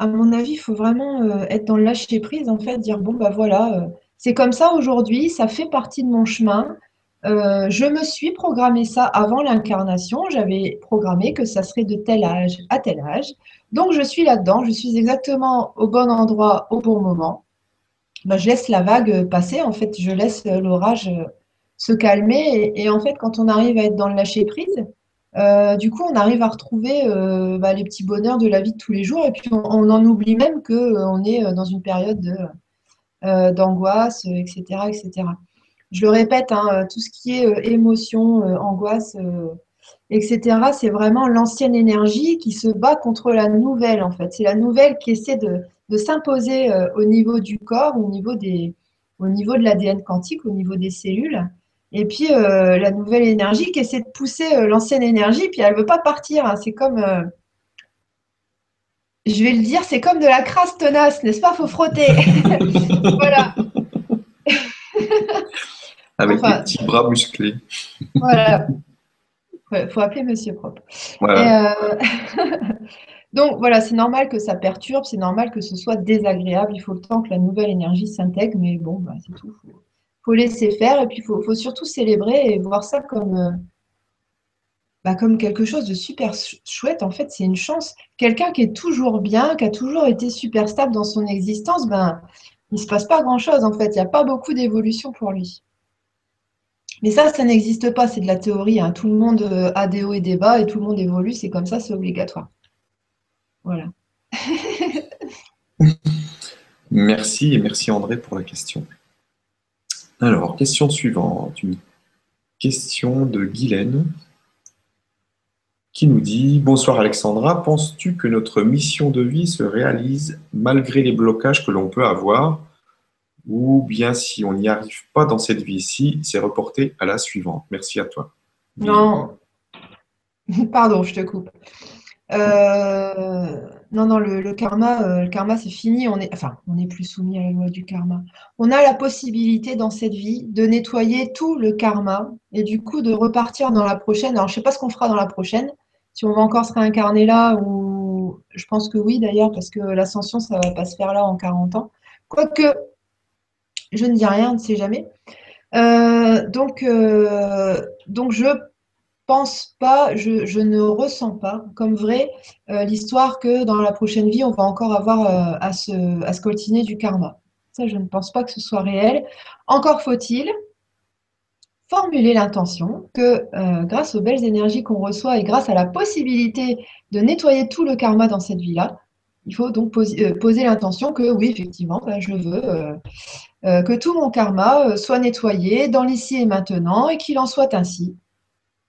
à mon avis, il faut vraiment euh, être dans le lâcher prise en fait, dire bon bah voilà, c'est comme ça aujourd'hui, ça fait partie de mon chemin. je me suis programmé ça avant l'incarnation. J'avais programmé que ça serait de tel âge à tel âge. Donc je suis là-dedans. Je suis exactement au bon endroit au bon moment. Bah, je laisse la vague passer. En fait, je laisse l'orage se calmer. Et, en fait, quand on arrive à être dans le lâcher prise, euh, du coup, on arrive à retrouver euh, bah, les petits bonheurs de la vie de tous les jours. Et puis, on, en oublie même qu'on euh, est dans une période d'angoisse, etc., etc. Je le répète, hein, tout ce qui est émotion, angoisse, etc., c'est vraiment l'ancienne énergie qui se bat contre la nouvelle, en fait. C'est la nouvelle qui essaie de, de s'imposer au niveau du corps, au niveau, des, au niveau de l'ADN quantique, au niveau des cellules. Et puis euh, la nouvelle énergie qui essaie de pousser euh, l'ancienne énergie, puis elle ne veut pas partir. Hein. C'est comme, euh, je vais le dire, c'est comme de la crasse tenace, n'est-ce pas? Faut frotter. voilà. Avec des petits bras musclés. voilà. Il faut appeler Monsieur Propre. Euh, donc voilà, c'est normal que ça perturbe, c'est normal que ce soit désagréable. Il faut le temps que la nouvelle énergie s'intègre, mais bon, bah, c'est tout. Faut, laisser faire et puis il faut, surtout célébrer et voir ça comme, euh, bah, comme quelque chose de super chouette. En fait, c'est une chance. Quelqu'un qui est toujours bien, qui a toujours été super stable dans son existence, ben, il ne se passe pas grand-chose en fait. Il n'y a pas beaucoup d'évolution pour lui. Mais ça, ça n'existe pas, c'est de la théorie. Hein. Tout le monde euh, a des hauts et des bas et tout le monde évolue, c'est comme ça, c'est obligatoire. Voilà. merci merci André pour la question. Alors, question suivante. Une question de Guylaine qui nous dit Bonsoir Alexandra, penses-tu que notre mission de vie se réalise malgré les blocages que l'on peut avoir ou bien si on n'y arrive pas dans cette vie-ci, c'est reporté à la suivante. Merci à toi. Non, pardon, je te coupe. Euh, non, non, le, karma, euh, le karma, c'est fini. On est, enfin, on n'est plus soumis à la loi du karma. On a la possibilité dans cette vie de nettoyer tout le karma et du coup de repartir dans la prochaine. Alors, je ne sais pas ce qu'on fera dans la prochaine. Si on va encore se réincarner là, ou je pense que oui d'ailleurs, parce que l'ascension, ça ne va pas se faire là en 40 ans. Quoique, je ne dis rien, on ne sait jamais. Euh, donc, euh, donc, je pense pas, je, ne ressens pas comme vrai euh, l'histoire que dans la prochaine vie, on va encore avoir à, se, à se coltiner du karma. Ça, je ne pense pas que ce soit réel. Encore faut-il formuler l'intention que grâce aux belles énergies qu'on reçoit et grâce à la possibilité de nettoyer tout le karma dans cette vie-là, il faut donc poser, l'intention que oui, effectivement, ben, je veux euh, que tout mon karma euh, soit nettoyé dans l'ici et maintenant et qu'il en soit ainsi.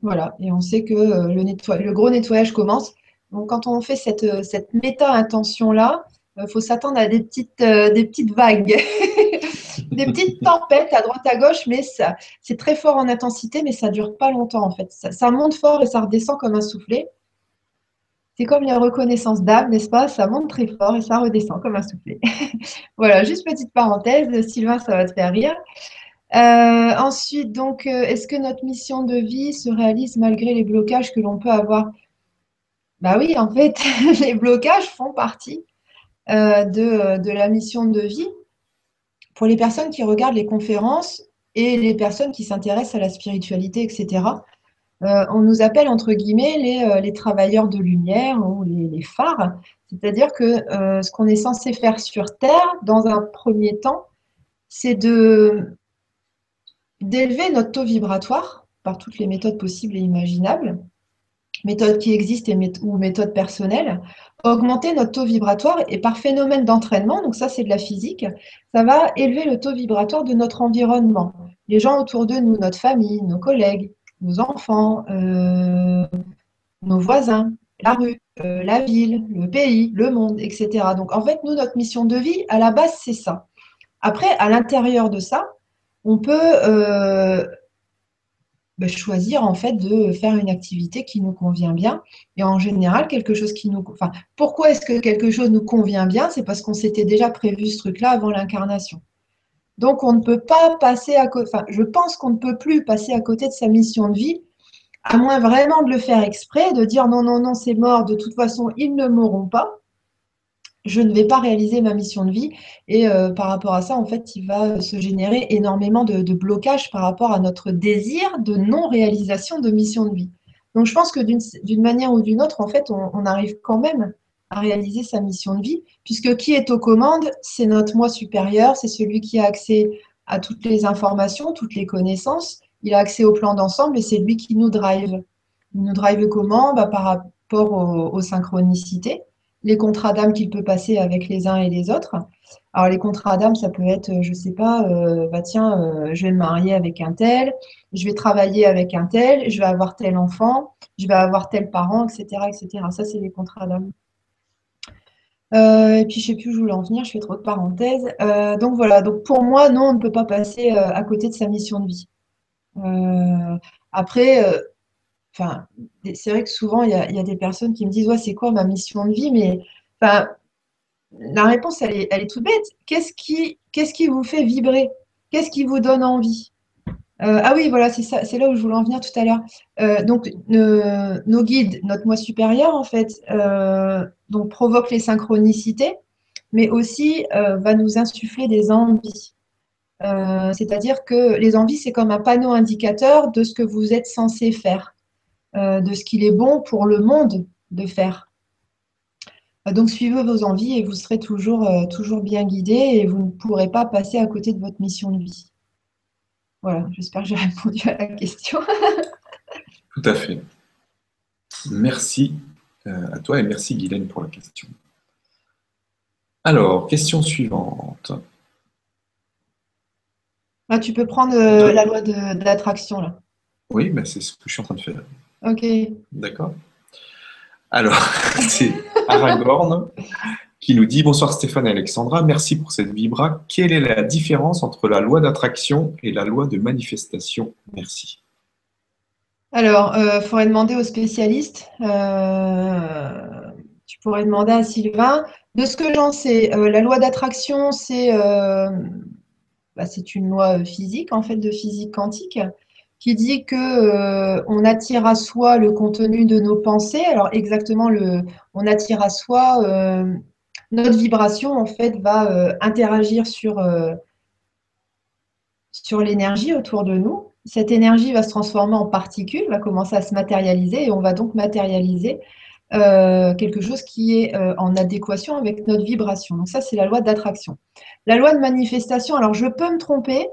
Voilà, et on sait que euh, le, le gros nettoyage commence. Donc quand on fait cette, cette méta-intention-là, il faut s'attendre à des petites, des petites vagues, des petites tempêtes à droite à gauche, mais c'est très fort en intensité, mais ça ne dure pas longtemps en fait. Ça, ça monte fort et ça redescend comme un soufflet. C'est comme la reconnaissance d'âme, n'est-ce pas? Ça monte très fort et ça redescend comme un soufflet. voilà, juste petite parenthèse. Sylvain, ça va te faire rire. Euh, ensuite, donc, euh, est-ce que notre mission de vie se réalise malgré les blocages que l'on peut avoir? Bah oui, en fait, les blocages font partie euh, de, de, la mission de vie. Pour les personnes qui regardent les conférences et les personnes qui s'intéressent à la spiritualité, etc., on nous appelle entre guillemets les, euh, travailleurs de lumière ou les, phares. C'est-à-dire que ce qu'on est censé faire sur Terre, dans un premier temps, c'est de d'élever notre taux vibratoire par toutes les méthodes possibles et imaginables, méthodes qui existent ou méthodes personnelles, augmenter notre taux vibratoire et par phénomène d'entraînement, donc ça c'est de la physique, ça va élever le taux vibratoire de notre environnement, les gens autour de nous, notre famille, nos collègues, nos enfants, euh, nos voisins, la rue, euh, la ville, le pays, le monde, etc. Donc en fait, nous, notre mission de vie, à la base, c'est ça. Après, à l'intérieur de ça, on peut euh, ben, choisir en fait de faire une activité qui nous convient bien. Et en général, quelque chose qui nous... Pourquoi est-ce que quelque chose nous convient bien? C'est parce qu'on s'était déjà prévu ce truc-là avant l'incarnation. Donc, on ne peut pas passer à côté, je pense qu'on ne peut plus passer à côté de sa mission de vie, à moins vraiment de le faire exprès, de dire non, non, non, c'est mort, de toute façon, ils ne mourront pas. Je ne vais pas réaliser ma mission de vie. Et euh, par rapport à ça, en fait, il va se générer énormément de, blocages par rapport à notre désir de non-réalisation de mission de vie. Donc, je pense que d'une manière ou d'une autre, en fait, on arrive quand même à réaliser sa mission de vie, puisque qui est aux commandes, c'est notre moi supérieur, c'est celui qui a accès à toutes les informations, toutes les connaissances, il a accès au plan d'ensemble et c'est lui qui nous drive. Il nous drive comment? Bah, Par rapport aux, synchronicités, les contrats d'âme qu'il peut passer avec les uns et les autres. Alors les contrats d'âme, ça peut être, je ne sais pas, euh, bah tiens, euh, je vais me marier avec un tel, je vais travailler avec un tel, je vais avoir tel enfant, je vais avoir tel parent, etc. etc. Ça, c'est les contrats d'âme. Euh, et puis, je ne sais plus où je voulais en venir, je fais trop de parenthèses. Donc voilà, donc pour moi, non, on ne peut pas passer à côté de sa mission de vie. après, enfin, c'est vrai que souvent, il y, a, des personnes qui me disent, ouais, c'est quoi ma mission de vie? Mais la réponse, elle est, elle est toute bête. Qu'est-ce qui, qu'est-ce qui vous fait vibrer? Qu'est-ce qui vous donne envie? Euh, ah oui, voilà, c'est ça, c'est là où je voulais en venir tout à l'heure. Euh, donc, nos guides, notre moi supérieur, en fait, euh, donc provoque les synchronicités, mais aussi va nous insuffler des envies. c'est-à-dire que les envies, c'est comme un panneau indicateur de ce que vous êtes censé faire, de ce qu'il est bon pour le monde de faire. Donc, suivez vos envies et vous serez toujours, toujours bien guidé et vous ne pourrez pas passer à côté de votre mission de vie. Voilà, j'espère que j'ai répondu à la question. Tout à fait. Merci euh, à toi et merci Guylaine pour la question. Alors, question suivante. Ah, tu peux prendre euh, la loi de, l'attraction là. Oui, mais c'est ce que je suis en train de faire. Ok. D'accord. Alors, c'est Aragorn qui nous dit Bonsoir Stéphane et Alexandra, merci pour cette vibra. Quelle est la différence entre la loi d'attraction et la loi de manifestation? Merci. Alors, il euh, faudrait demander aux spécialistes. Euh, tu pourrais demander à Sylvain. De ce que j'en sais, euh, la loi d'attraction, c'est bah, une loi physique, en fait, de physique quantique, qui dit que on attire à soi le contenu de nos pensées. Alors, exactement, on attire à soi notre vibration en fait va euh, interagir sur, euh, l'énergie autour de nous. Cette énergie va se transformer en particules, va commencer à se matérialiser et on va donc matérialiser euh, quelque chose qui est en adéquation avec notre vibration. Donc ça, c'est la loi d'attraction. La loi de manifestation, alors je peux me tromper,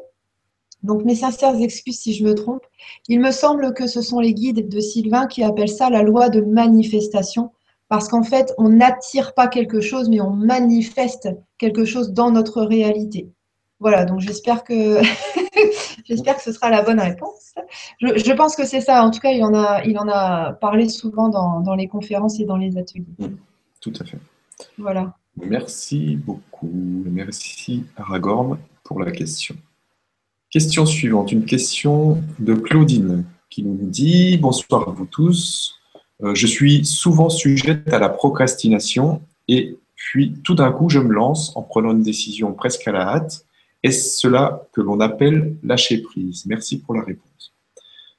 donc mes sincères excuses si je me trompe. Il me semble que ce sont les guides de Sylvain qui appellent ça la loi de manifestation parce qu'en fait, on n'attire pas quelque chose, mais on manifeste quelque chose dans notre réalité. Voilà, donc j'espère que j'espère que ce sera la bonne réponse. Je, pense que c'est ça. En tout cas, il en a, il en a parlé souvent dans, les conférences et dans les ateliers. Mmh, tout à fait. Voilà. Merci beaucoup. Merci Aragorn pour la question. Question suivante, une question de Claudine qui nous dit Bonsoir à vous tous. Euh, je suis souvent sujette à la procrastination et puis tout d'un coup, je me lance en prenant une décision presque à la hâte. Est-ce cela que l'on appelle lâcher prise? Merci pour la réponse.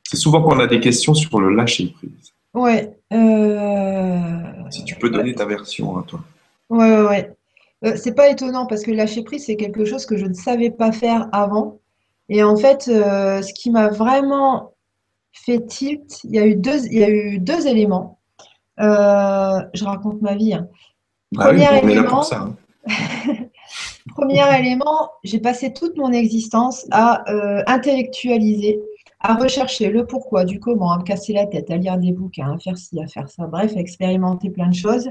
C'est souvent qu'on a des questions sur le lâcher prise. Ouais. Euh, si tu peux donner ta version à toi. Ouais, ouais, ouais. Euh, c'est pas étonnant parce que lâcher prise, c'est quelque chose que je ne savais pas faire avant. Et en fait, ce qui m'a vraiment fait tilt, il y a eu deux, il y a eu deux éléments. Euh, je raconte ma vie. Hein. Bah Premier élément, hein. Premier élément, j'ai passé toute mon existence à euh, intellectualiser, à rechercher le pourquoi, du comment, à me casser la tête, à lire des bouquins, à faire ci, à faire ça, bref, à expérimenter plein de choses.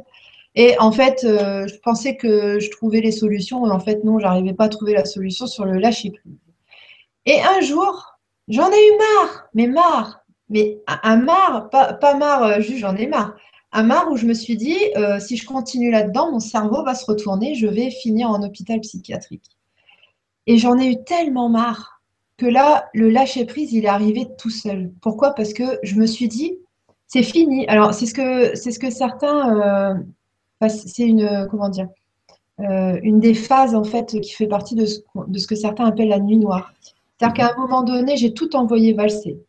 Et en fait, euh, je pensais que je trouvais les solutions, et en fait, non, j'arrivais pas à trouver la solution sur le lâcher prise. Et un jour, J'en ai eu marre, mais marre. Mais un marre, pas, marre, euh, juste j'en ai marre. Un marre où je me suis dit, euh, si je continue là-dedans, mon cerveau va se retourner, je vais finir en hôpital psychiatrique. Et j'en ai eu tellement marre que là, le lâcher-prise, il est arrivé tout seul. Pourquoi? Parce que je me suis dit, c'est fini. Alors, c'est ce que, certains. Euh, c'est une. Comment dire Une des phases, en fait, qui fait partie de ce que certains appellent la nuit noire. C'est-à-dire qu'à un moment donné, j'ai tout envoyé valser.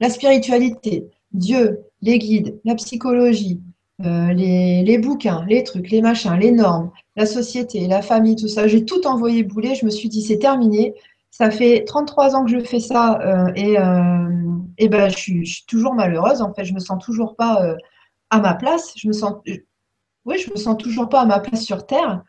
La spiritualité, Dieu, les guides, la psychologie, euh, les, bouquins, les trucs, les machins, les normes, la société, la famille, tout ça. J'ai tout envoyé bouler. Je me suis dit, c'est terminé. Ça fait 33 ans que je fais ça euh, et, euh, et ben, je suis, toujours malheureuse. En fait, je me sens toujours pas à ma place. Je me sens, oui, je me sens toujours pas à ma place sur Terre.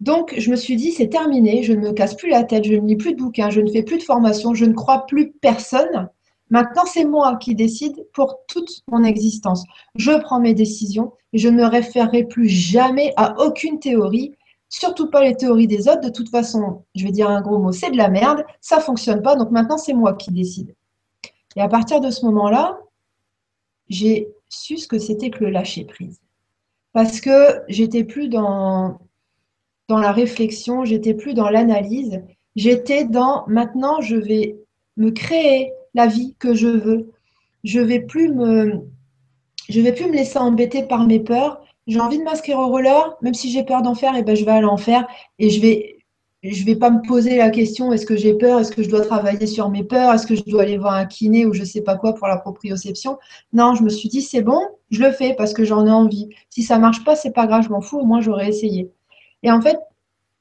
Donc, je me suis dit, c'est terminé, je ne me casse plus la tête, je ne lis plus de bouquins, je ne fais plus de formation, je ne crois plus personne. Maintenant, c'est moi qui décide pour toute mon existence. Je prends mes décisions et je ne me référerai plus jamais à aucune théorie, surtout pas les théories des autres. De toute façon, je vais dire un gros mot, c'est de la merde, ça fonctionne pas, donc maintenant, c'est moi qui décide. Et à partir de ce moment-là, j'ai su ce que c'était que le lâcher prise. Parce que j'étais plus dans dans la réflexion, j'étais plus dans l'analyse, j'étais dans maintenant je vais me créer la vie que je veux. Je vais plus me je vais plus me laisser embêter par mes peurs, j'ai envie de m'inscrire au roller, même si j'ai peur d'en faire, et eh ben, je vais aller en faire et je vais je vais pas me poser la question est-ce que j'ai peur, est-ce que je dois travailler sur mes peurs, est-ce que je dois aller voir un kiné ou je sais pas quoi pour la proprioception? Non, je me suis dit c'est bon, je le fais parce que j'en ai envie. Si ça marche pas, c'est pas grave, je m'en fous, au moins j'aurais essayé. Et en fait,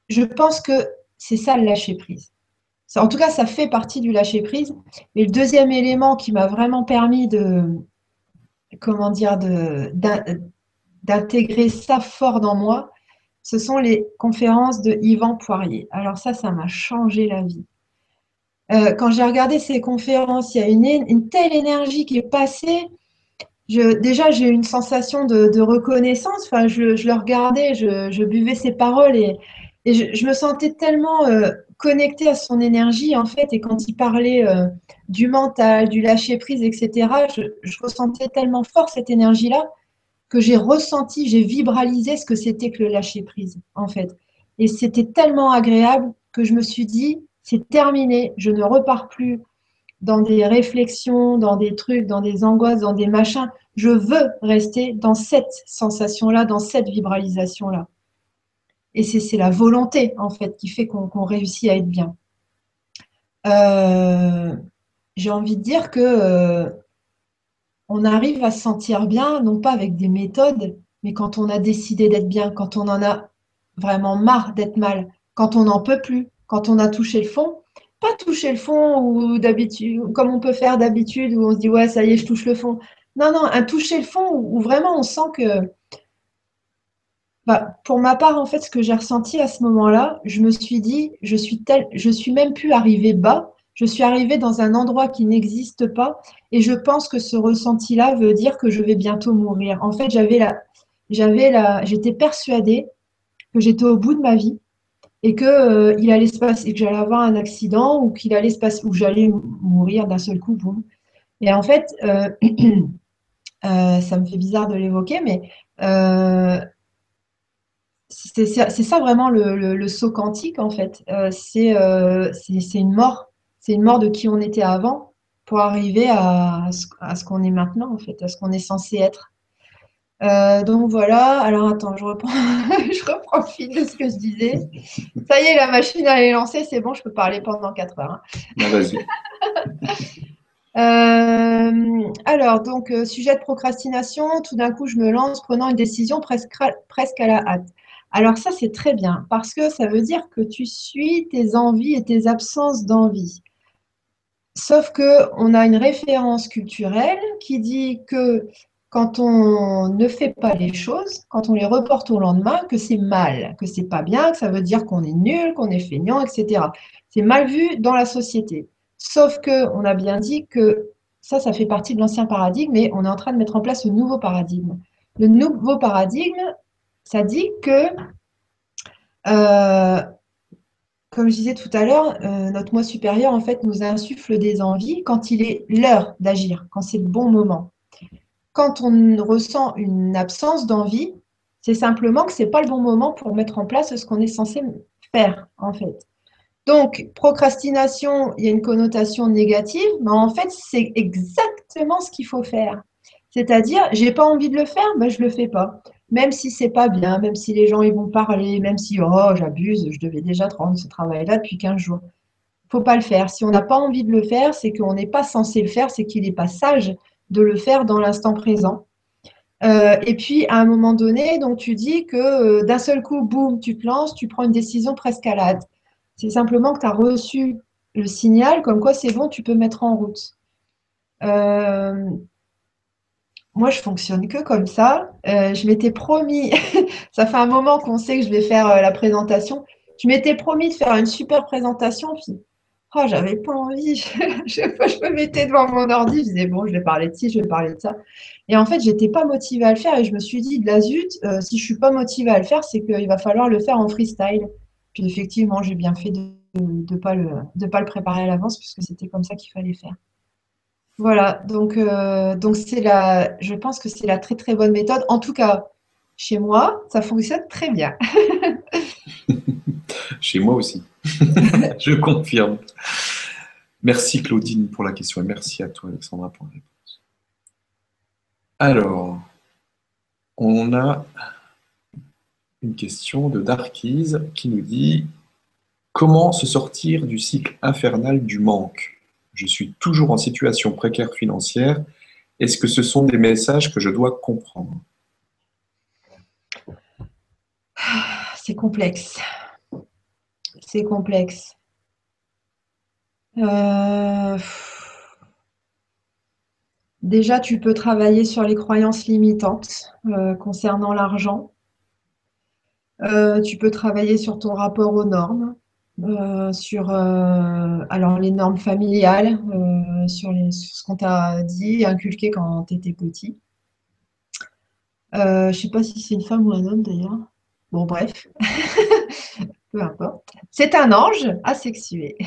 je pense que c'est ça le lâcher prise. En tout cas, ça fait partie du lâcher prise. Et le deuxième élément qui m'a vraiment permis de, comment dire, d'intégrer ça fort dans moi, ce sont les conférences de Yvan Poirier. Alors ça, ça m'a changé la vie. Euh, quand j'ai regardé ces conférences, il y a une, telle énergie qui est passée. Déjà, j'ai eu une sensation de, reconnaissance. Enfin, je, le regardais, je, buvais ses paroles et, je, me sentais tellement euh, connectée à son énergie, en fait. Et quand il parlait euh, du mental, du lâcher prise, etc., je ressentais tellement fort cette énergie-là que j'ai ressenti, j'ai vibralisé ce que c'était que le lâcher prise, en fait. Et c'était tellement agréable que je me suis dit, c'est terminé, je ne repars plus dans des réflexions, dans des trucs, dans des angoisses, dans des machins. Je veux rester dans cette sensation-là, dans cette vibralisation-là. Et c'est la volonté, en fait, qui fait qu'on réussit à être bien. Euh, j'ai envie de dire que euh, on arrive à se sentir bien, non pas avec des méthodes, mais quand on a décidé d'être bien, quand on en a vraiment marre d'être mal, quand on n'en peut plus, quand on a touché le fond. Pas toucher le fond ou d'habitude, comme on peut faire d'habitude, où on se dit ouais, ça y est, je touche le fond. Non, non, un toucher le fond où, vraiment on sent que. Bah, pour ma part, en fait, ce que j'ai ressenti à ce moment-là, je me suis dit, je suis tel, je suis même plus arrivée bas, je suis arrivée dans un endroit qui n'existe pas et je pense que ce ressenti-là veut dire que je vais bientôt mourir. En fait, j'avais la, j'avais la, j'étais persuadée que j'étais au bout de ma vie et que euh, il allait se passer, que j'allais avoir un accident ou qu'il allait se passer, ou j'allais mourir d'un seul coup. Boum. Et en fait, euh, euh, ça me fait bizarre de l'évoquer, mais c'est ça vraiment le, saut quantique en fait. c'est une mort c'est une mort de qui on était avant pour arriver à, ce, qu'on est maintenant, en fait, à ce qu'on est censé être. Euh, donc voilà, alors attends, je reprends, je reprends le fil de ce que je disais. Ça y est, la machine elle est lancée, c'est bon, je peux parler pendant 4 heures. Hein. vas-y. Euh, alors, donc, euh, sujet de procrastination, tout d'un coup, je me lance prenant une décision presque, presque à la hâte. Alors ça, c'est très bien, parce que ça veut dire que tu suis tes envies et tes absences d'envie. Sauf qu'on a une référence culturelle qui dit que quand on ne fait pas les choses, quand on les reporte au lendemain, que c'est mal, que c'est pas bien, que ça veut dire qu'on est nul, qu'on est feignant, etc. C'est mal vu dans la société. Sauf que on a bien dit que ça, ça fait partie de l'ancien paradigme, mais on est en train de mettre en place un nouveau paradigme. Le nouveau paradigme, ça dit que euh, comme je disais tout à l'heure, euh, notre moi supérieur, en fait, nous insuffle des envies quand il est l'heure d'agir, quand c'est le bon moment. Quand on ressent une absence d'envie, c'est simplement que ce n'est pas le bon moment pour mettre en place ce qu'on est censé faire, en fait. Donc, procrastination, il y a une connotation négative, mais en fait, c'est exactement ce qu'il faut faire. C'est-à-dire, j'ai pas envie de le faire, mais je le fais pas même si c'est pas bien, même si les gens ils vont parler, même si oh j'abuse, je devais déjà rendre ce travail-là depuis 15 jours. Faut pas le faire. Si on n'a pas envie de le faire, c'est qu'on n'est pas censé le faire, c'est qu'il n'est pas sage de le faire dans l'instant présent. Euh, et puis à un moment donné, donc tu dis que euh, d'un seul coup, boum, tu te lances, tu prends une décision presque à la C'est simplement que tu as reçu le signal comme quoi c'est bon, tu peux mettre en route. Euh, moi, je fonctionne que comme ça. Je m'étais promis, ça fait un moment qu'on sait que je vais faire la présentation. Je m'étais promis de faire une super présentation, j'avais pas envie? je, me mettais devant mon ordi, je disais bon, je vais parler de ci, je vais parler de ça. Et en fait, j'étais pas motivée à le faire et je me suis dit de la zut, euh, si je suis pas motivée à le faire, c'est qu'il va falloir le faire en freestyle. Puis effectivement, j'ai bien fait de ne pas, pas le préparer à l'avance puisque c'était comme ça qu'il fallait faire. Voilà, donc euh, donc c'est la, je pense que c'est la très très bonne méthode. En tout cas, chez moi, ça fonctionne très bien. chez moi aussi, je confirme. Merci Claudine pour la question et merci à toi Alexandra pour la réponse. Alors, on a une question de Darkies qui nous dit Comment se sortir du cycle infernal du manque? Je suis toujours en situation précaire financière. Est-ce que ce sont des messages que je dois comprendre? C'est complexe. C'est complexe. Euh, déjà, tu peux travailler sur les croyances limitantes euh, concernant l'argent. Euh, tu peux travailler sur ton rapport aux normes, sur alors les normes familiales, sur, ce qu'on t'a dit, inculqué quand tu étais petit. je ne sais pas si c'est une femme ou un homme d'ailleurs. Bon, bref. Peu importe. C'est un ange asexué.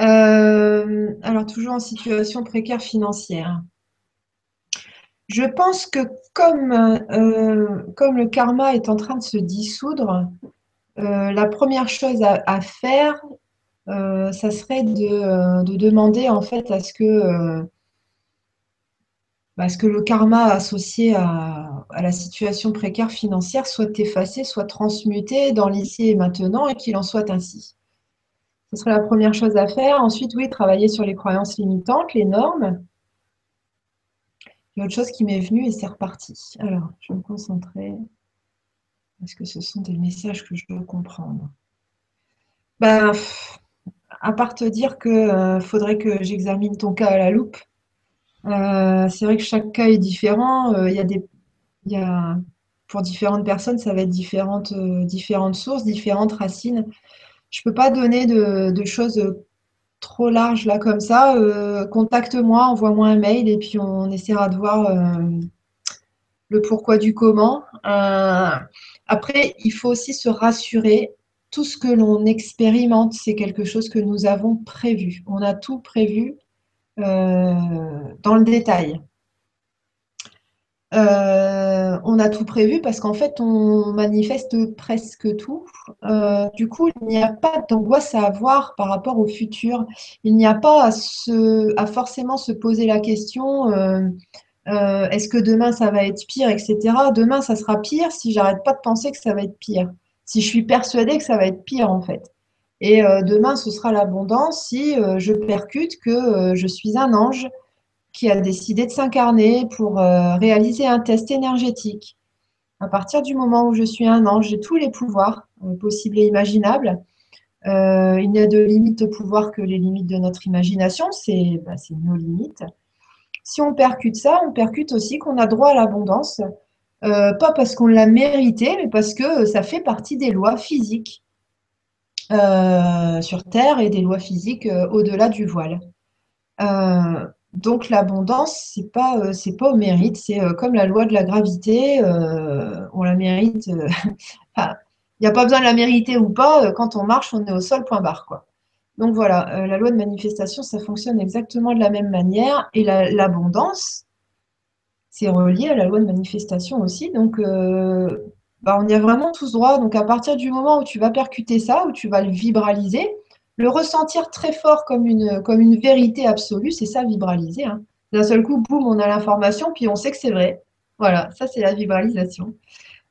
Euh, alors, toujours en situation précaire financière. Je pense que comme, euh, comme le karma est en train de se dissoudre, euh, la première chose à, faire, ça serait de, de, demander en fait à ce que parce que le karma associé à, la situation précaire financière soit effacé, soit transmuté dans l'ici et maintenant et qu'il en soit ainsi. Ce serait la première chose à faire. Ensuite, oui, travailler sur les croyances limitantes, les normes. Il y a autre chose qui m'est venue et c'est reparti. Alors, je vais me concentrer. Est-ce que ce sont des messages que je dois comprendre? Ben, À part te dire qu'il euh, faudrait que j'examine ton cas à la loupe euh, c'est vrai que chaque cas est différent. Euh, il y a des, il y a, pour différentes personnes, ça va être différentes, euh, sources, différentes racines. Je ne peux pas donner de, choses trop larges là comme ça. Contacte-moi, envoie-moi un mail et puis on essaiera de voir le pourquoi du comment. après, il faut aussi se rassurer. Tout ce que l'on expérimente, c'est quelque chose que nous avons prévu. On a tout prévu euh, dans le détail. Euh, on a tout prévu parce qu'en fait, on manifeste presque tout. Euh, du coup, il n'y a pas d'angoisse à avoir par rapport au futur. Il n'y a pas à, forcément se poser la question est-ce que demain ça va être pire, etc. Demain, ça sera pire si j'arrête pas de penser que ça va être pire. Si je suis persuadée que ça va être pire, en fait. Et euh, demain, ce sera l'abondance si euh, je percute que euh, je suis un ange qui a décidé de s'incarner pour réaliser un test énergétique. À partir du moment où je suis un ange, j'ai tous les pouvoirs possibles et imaginables. il n'y a de limites au pouvoir que les limites de notre imagination, c'est bah, nos limites. Si on percute ça, on percute aussi qu'on a droit à l'abondance, pas parce qu'on l'a mérité, mais parce que ça fait partie des lois physiques. Euh, sur Terre et des lois physiques euh, au-delà du voile. Euh, donc l'abondance, c'est pas c'est pas au mérite, c'est comme la loi de la gravité, on la mérite. Il n'y a pas besoin de la mériter ou pas. Quand on marche, on est au sol, point barre quoi. Donc voilà, la loi de manifestation, ça fonctionne exactement de la même manière. Et l'abondance, c'est relié à la loi de manifestation aussi. Donc bah, on y a vraiment tous droit. Donc à partir du moment où tu vas percuter ça, où tu vas le vibraliser, le ressentir très fort comme une, vérité absolue, c'est ça vibraliser. Hein. D'un seul coup, boum, on a l'information, puis on sait que c'est vrai. Voilà, ça c'est la vibralisation.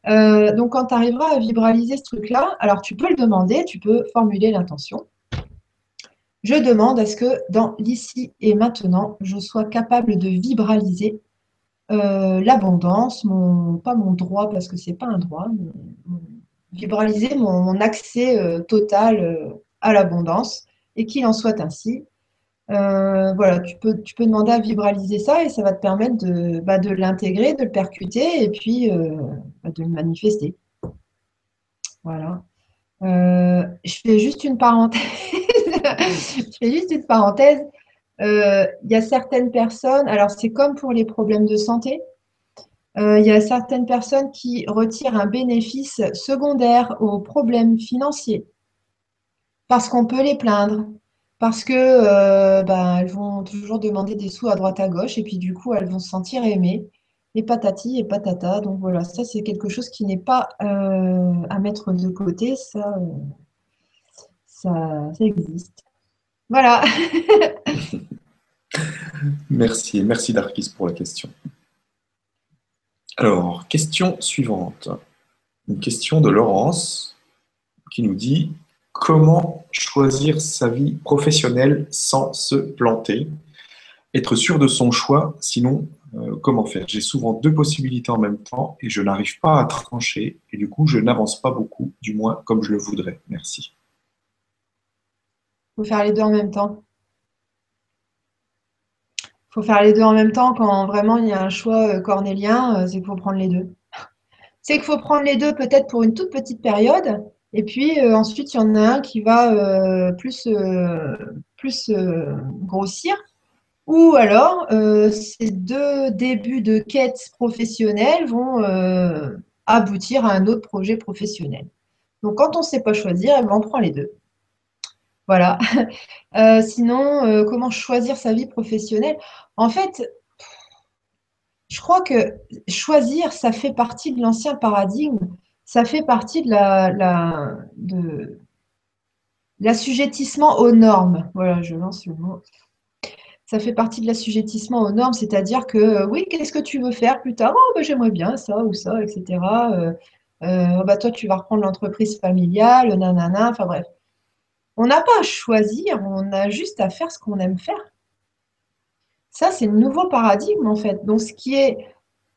Euh, donc quand tu arriveras à vibraliser ce truc-là, alors tu peux le demander, tu peux formuler l'intention. Je demande à ce que dans l'ici et maintenant, je sois capable de vibraliser euh, l'abondance, mon, pas mon droit parce que c'est pas un droit, vibraliser mon, accès euh, total à l'abondance et qu'il en soit ainsi. voilà, tu peux, tu peux demander à vibraliser ça et ça va te permettre de, bah, de l'intégrer, de le percuter et puis bah, de le manifester. Voilà. je fais juste une parenthèse. je fais juste une parenthèse. Euh, il y a certaines personnes, alors c'est comme pour les problèmes de santé, euh, il y a certaines personnes qui retirent un bénéfice secondaire aux problèmes financiers parce qu'on peut les plaindre, parce que euh, ben, elles vont toujours demander des sous à droite à gauche et puis du coup elles vont se sentir aimées et patati et patata. Donc voilà, ça c'est quelque chose qui n'est pas à mettre de côté, ça, ça existe. Voilà. merci, merci Darkis pour la question. Alors, question suivante. une question de Laurence qui nous dit comment choisir sa vie professionnelle sans se planter Être sûr de son choix, sinon euh, comment faire? J'ai souvent deux possibilités en même temps et je n'arrive pas à trancher et du coup je n'avance pas beaucoup, du moins comme je le voudrais. Merci. Il faut faire les deux en même temps. Il faut faire les deux en même temps quand vraiment il y a un choix euh, cornélien, euh, c'est qu'il faut prendre les deux. C'est qu'il faut prendre les deux peut-être pour une toute petite période et puis ensuite il y en a un qui va plus, plus grossir ou alors, euh, ces deux débuts de quête professionnelle vont euh, aboutir à un autre projet professionnel. Donc, quand on ne sait pas choisir, eh ben, on prend les deux. Voilà. Euh, sinon, comment choisir sa vie professionnelle? En fait, je crois que choisir, ça fait partie de l'ancien paradigme, ça fait partie de la, l'assujettissement aux normes. Voilà, je lance le mot ça fait partie de l'assujettissement aux normes, c'est-à-dire que euh, oui, qu'est-ce que tu veux faire plus tard? Oh, ben, j'aimerais bien ça ou ça, etc. Euh, euh, bah, toi, tu vas reprendre l'entreprise familiale, nanana, enfin bref. On n'a pas à choisir, on a juste à faire ce qu'on aime faire. Ça, c'est le nouveau paradigme, en fait. Donc, ce qui est.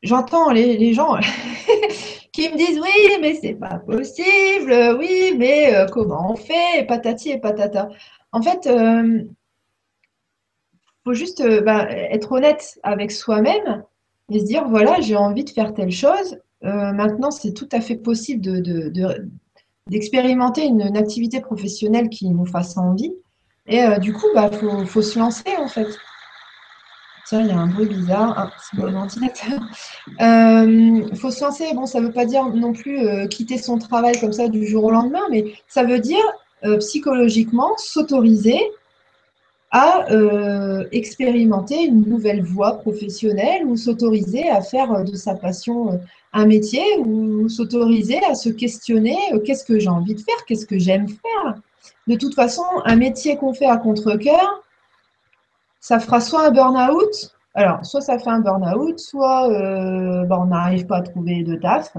J'entends les, gens qui me disent oui, mais c'est pas possible, oui, mais comment on fait, patati et patata. En fait, faut juste euh, bah, être honnête avec soi-même et se dire voilà, j'ai envie de faire telle chose. Euh, maintenant, c'est tout à fait possible d'expérimenter de, une, activité professionnelle qui nous fasse envie. Et euh, du coup, il bah, faut, se lancer en fait. Tiens, il y a un bruit bizarre. Ah, c'est mon ordinateur. Il faut se lancer. Bon, ça ne veut pas dire non plus quitter son travail comme ça du jour au lendemain, mais ça veut dire psychologiquement s'autoriser à euh, expérimenter une nouvelle voie professionnelle ou s'autoriser à faire euh, de sa passion euh, un métier ou s'autoriser à se questionner qu'est-ce que j'ai envie de faire, qu'est-ce que j'aime faire. De toute façon, un métier qu'on fait à contre-coeur, ça fera soit un burn-out, alors soit ça fait un burn-out, soit bah, on n'arrive pas à trouver de taf,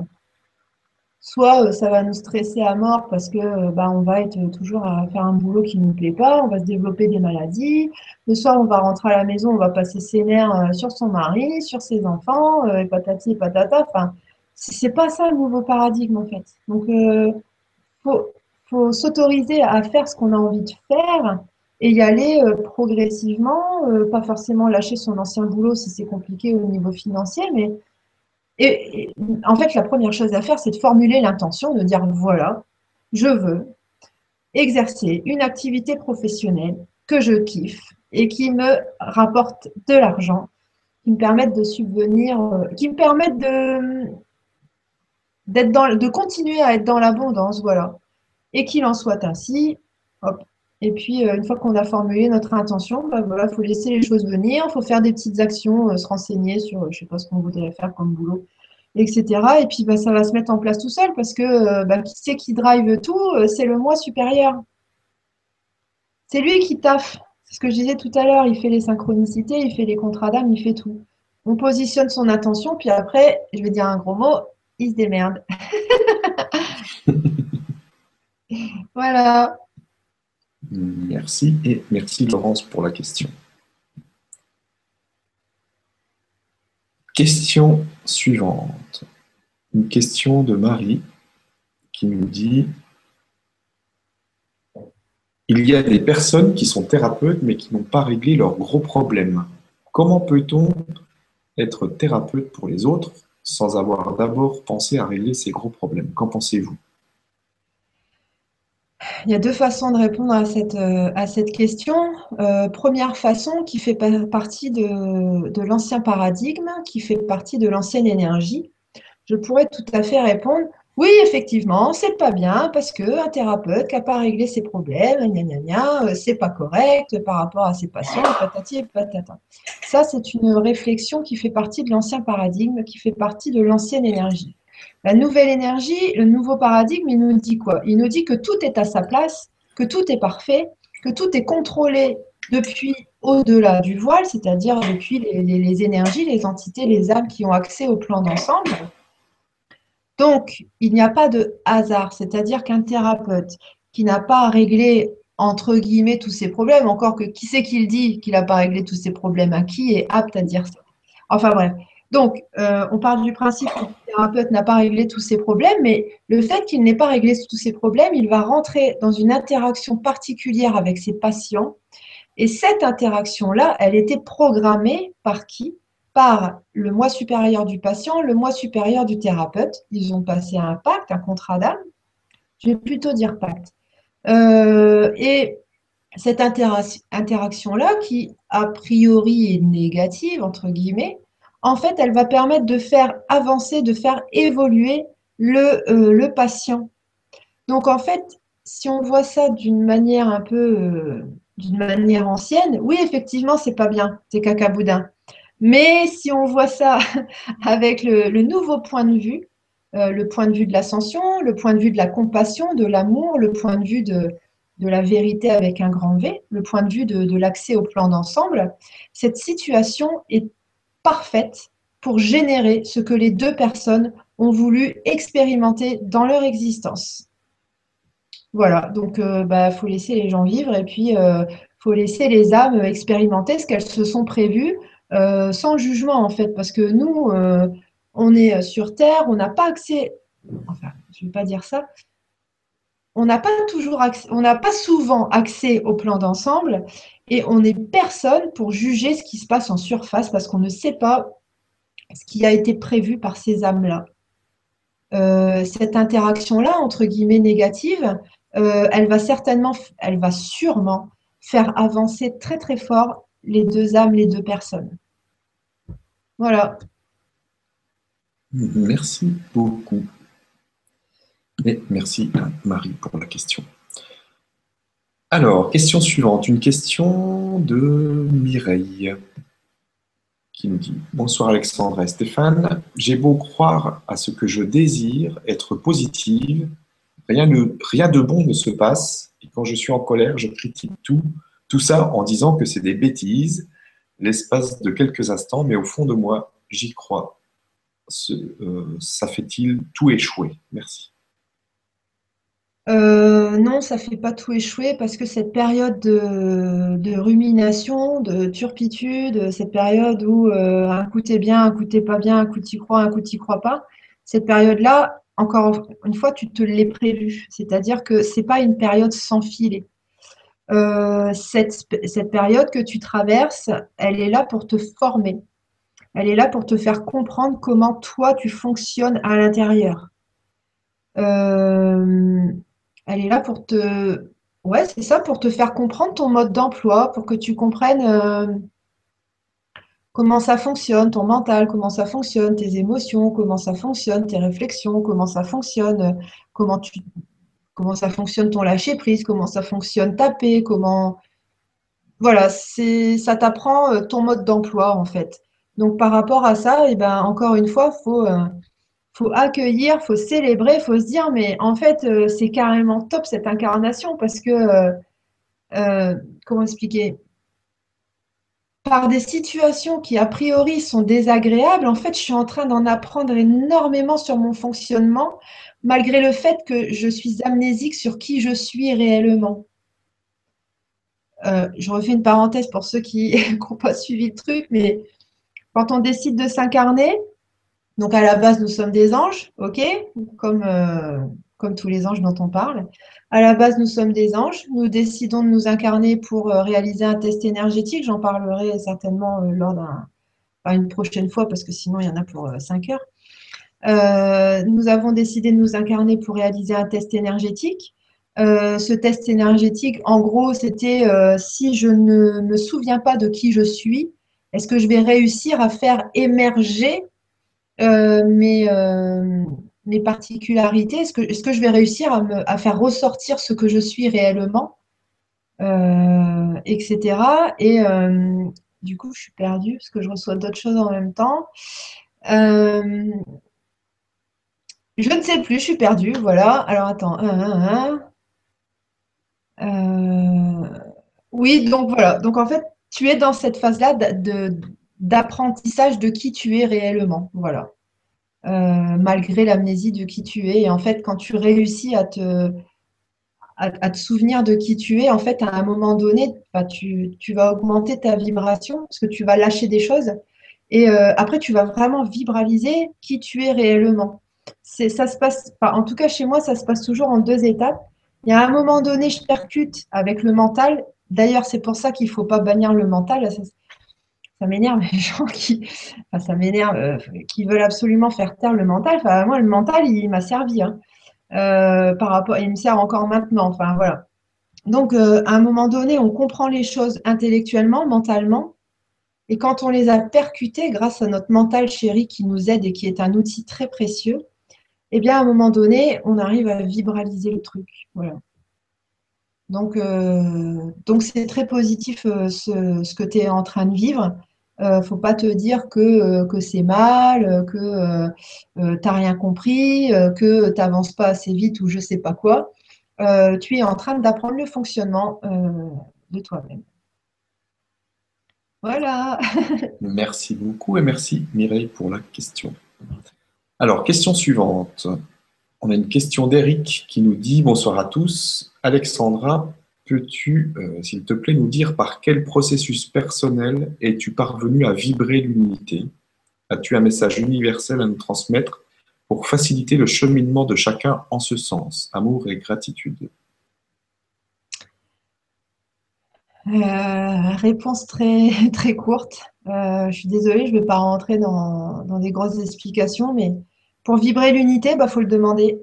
soit euh, ça va nous stresser à mort parce que euh, bah, on va être toujours à faire un boulot qui ne nous plaît pas, on va se développer des maladies. Le soir, on va rentrer à la maison, on va passer ses nerfs euh, sur son mari, sur ses enfants, et patati et patata. Enfin, c'est pas ça le nouveau paradigme en fait. Donc, il faut s'autoriser à faire ce qu'on a envie de faire et y aller progressivement, pas forcément lâcher son ancien boulot si c'est compliqué au niveau financier, mais en fait, la première chose à faire, c'est de formuler l'intention, de dire voilà, je veux exercer une activité professionnelle que je kiffe et qui me rapporte de l'argent, qui me permette de subvenir, euh, qui me permette de, d'être dans, de continuer à être dans l'abondance, voilà. Et qu'il en soit ainsi. Hop. Et puis, euh, une fois qu'on a formulé notre intention, bah, voilà, faut laisser les choses venir, il faut faire des petites actions, euh, se renseigner sur, je ne sais pas ce qu'on voudrait faire comme boulot, etc. Et puis, bah, ça va se mettre en place tout seul parce que euh, bah, qui c'est qui drive tout C'est le moi supérieur. C'est lui qui taffe. C'est ce que je disais tout à l'heure. Il fait les synchronicités, il fait les contrats d'âme, il fait tout. On positionne son attention, puis après, je vais dire un gros mot, il se démerde. voilà. Merci et merci Laurence pour la question. Question suivante. Une question de Marie qui nous dit Il y a des personnes qui sont thérapeutes mais qui n'ont pas réglé leurs gros problèmes. Comment peut-on être thérapeute pour les autres sans avoir d'abord pensé à régler ces gros problèmes? Qu'en pensez-vous? Il y a deux façons de répondre à cette, euh, question. Euh, première façon qui fait partie de, l'ancien paradigme, qui fait partie de l'ancienne énergie. Je pourrais tout à fait répondre oui, effectivement, c'est pas bien parce qu'un thérapeute n'a pas réglé ses problèmes, gna, euh, c'est pas correct par rapport à ses patients, patati et patata. Ça, c'est une réflexion qui fait partie de l'ancien paradigme, qui fait partie de l'ancienne énergie. La nouvelle énergie, le nouveau paradigme, il nous dit quoi? Il nous dit que tout est à sa place, que tout est parfait, que tout est contrôlé depuis au-delà du voile, c'est-à-dire depuis les, énergies, les entités, les âmes qui ont accès au plan d'ensemble. Donc, il n'y a pas de hasard, c'est-à-dire qu'un thérapeute qui n'a pas réglé, entre guillemets, tous ses problèmes, encore que qui c'est qui dit qu'il n'a pas réglé tous ses problèmes, à qui est apte à dire ça? Enfin bref. Donc, euh, on parle du principe que le thérapeute n'a pas réglé tous ses problèmes, mais le fait qu'il n'ait pas réglé tous ses problèmes, il va rentrer dans une interaction particulière avec ses patients. Et cette interaction-là, elle était programmée par qui? Par le moi supérieur du patient, le moi supérieur du thérapeute. Ils ont passé un pacte, un contrat d'âme. Je vais plutôt dire pacte. Euh, et cette interaction-là, qui a priori est négative, entre guillemets, en fait, elle va permettre de faire avancer, de faire évoluer le, euh, le patient. Donc, en fait, si on voit ça d'une manière un peu, euh, d'une manière ancienne, oui, effectivement, c'est pas bien, c'est cacaboudin. Mais si on voit ça avec le, nouveau point de vue, euh, le point de vue de l'ascension, le point de vue de la compassion, de l'amour, le point de vue de, de, la vérité avec un grand V, le point de vue de l'accès au plan d'ensemble, cette situation est parfaite pour générer ce que les deux personnes ont voulu expérimenter dans leur existence. Voilà, donc il euh, bah, faut laisser les gens vivre et puis il euh, faut laisser les âmes expérimenter ce qu'elles se sont prévues euh, sans jugement en fait, parce que nous, on est sur Terre, on n'a pas accès, enfin, je ne vais pas dire ça, on n'a pas toujours accès, on n'a pas souvent accès au plan d'ensemble et on n'est personne pour juger ce qui se passe en surface parce qu'on ne sait pas ce qui a été prévu par ces âmes-là. Euh, cette interaction-là, entre guillemets négative, euh, elle va certainement, elle va sûrement faire avancer très très fort les deux âmes, les deux personnes. Voilà. Merci beaucoup. Et merci à Marie pour la question. Alors, question suivante, une question de Mireille qui nous dit Bonsoir Alexandre et Stéphane, j'ai beau croire à ce que je désire, être positive, rien de, bon ne se passe, et quand je suis en colère, je critique tout, tout ça en disant que c'est des bêtises, l'espace de quelques instants, mais au fond de moi, j'y crois. Euh, ça fait-il tout échouer? Merci. Euh, non, ça fait pas tout échouer parce que cette période de, rumination, de turpitude, cette période où euh, un coup t'es bien, un coup t'es pas bien, un coup t'y crois, un coup t'y crois pas, cette période-là, encore une fois, tu te l'es prévu. C'est-à-dire que c'est pas une période sans filet. Euh, cette, cette période que tu traverses, elle est là pour te former. Elle est là pour te faire comprendre comment toi tu fonctionnes à l'intérieur. Elle est là pour te. Faire comprendre ton mode d'emploi, pour que tu comprennes euh, comment ça fonctionne, ton mental, comment ça fonctionne, tes émotions, comment ça fonctionne, tes réflexions, comment ça fonctionne, comment tu comment ça fonctionne ton lâcher prise, comment ça fonctionne ta paix, comment voilà, c'est ça t'apprend euh, ton mode d'emploi en fait. Donc par rapport à ça, et eh ben encore une fois, faut euh, faut accueillir, faut célébrer, faut se dire, mais en fait, euh, c'est carrément top cette incarnation parce que, euh, euh, comment expliquer? Par des situations qui a priori sont désagréables, en fait, je suis en train d'en apprendre énormément sur mon fonctionnement, malgré le fait que je suis amnésique sur qui je suis réellement. je refais une parenthèse pour ceux qui n'ont pas suivi le truc, mais quand on décide de s'incarner, donc à la base, nous sommes des anges, ok comme, euh, comme tous les anges dont on parle. À la base, nous sommes des anges. Nous décidons de nous incarner pour euh, réaliser un test énergétique. J'en parlerai certainement euh, lors d'un, une prochaine fois parce que sinon il y en a pour 5 heures. nous avons décidé de nous incarner pour réaliser un test énergétique. ce test énergétique, en gros, c'était si je ne me souviens pas de qui je suis, est-ce que je vais réussir à faire émerger euh, euh, mes, particularités Est-ce que, est que, je vais réussir à, me, à, faire ressortir ce que je suis réellement euh, Etc. Et du coup, je suis perdue parce que je reçois d'autres choses en même temps. je ne sais plus, je suis perdue. Voilà. Alors attends. oui, donc voilà. Donc en fait, tu es dans cette phase-là de, d'apprentissage de qui tu es réellement. Voilà. malgré l'amnésie de qui tu es. Et en fait, quand tu réussis à te, à, te souvenir de qui tu es, en fait, à un moment donné, bah, tu, vas augmenter ta vibration parce que tu vas lâcher des choses. Et après, tu vas vraiment vibraliser qui tu es réellement. Ça se passe, en tout cas chez moi, ça se passe toujours en deux étapes. Il y a un moment donné, je percute avec le mental. D'ailleurs, c'est pour ça qu'il ne faut pas bannir le mental. M'énerve les gens qui, ça m'énerve, euh, qui veulent absolument faire taire le mental. Enfin, moi, le mental, il m'a servi. Hein. Euh, par rapport, il me sert encore maintenant. Enfin, voilà. Donc, euh, à un moment donné, on comprend les choses intellectuellement, mentalement. Et quand on les a percutées grâce à notre mental chéri qui nous aide et qui est un outil très précieux, eh bien, à un moment donné, on arrive à vibraliser le truc. Voilà. Donc, donc c'est très positif euh, ce, que tu es en train de vivre. Il euh, ne faut pas te dire que, que c'est mal, que tu n'as rien compris, que tu n'avances pas assez vite ou je ne sais pas quoi. tu es en train d'apprendre le fonctionnement de toi-même. Voilà. merci beaucoup et merci Mireille pour la question. Alors, question suivante. On a une question d'Eric qui nous dit Bonsoir à tous. Alexandra, peux-tu, euh, s'il te plaît, nous dire par quel processus personnel es-tu parvenu à vibrer l'unité? As-tu un message universel à nous transmettre pour faciliter le cheminement de chacun en ce sens? Amour et gratitude. Euh, réponse très, très courte. Euh, je suis désolée, je ne vais pas rentrer dans, des grosses explications, mais pour vibrer l'unité, il bah, faut le demander.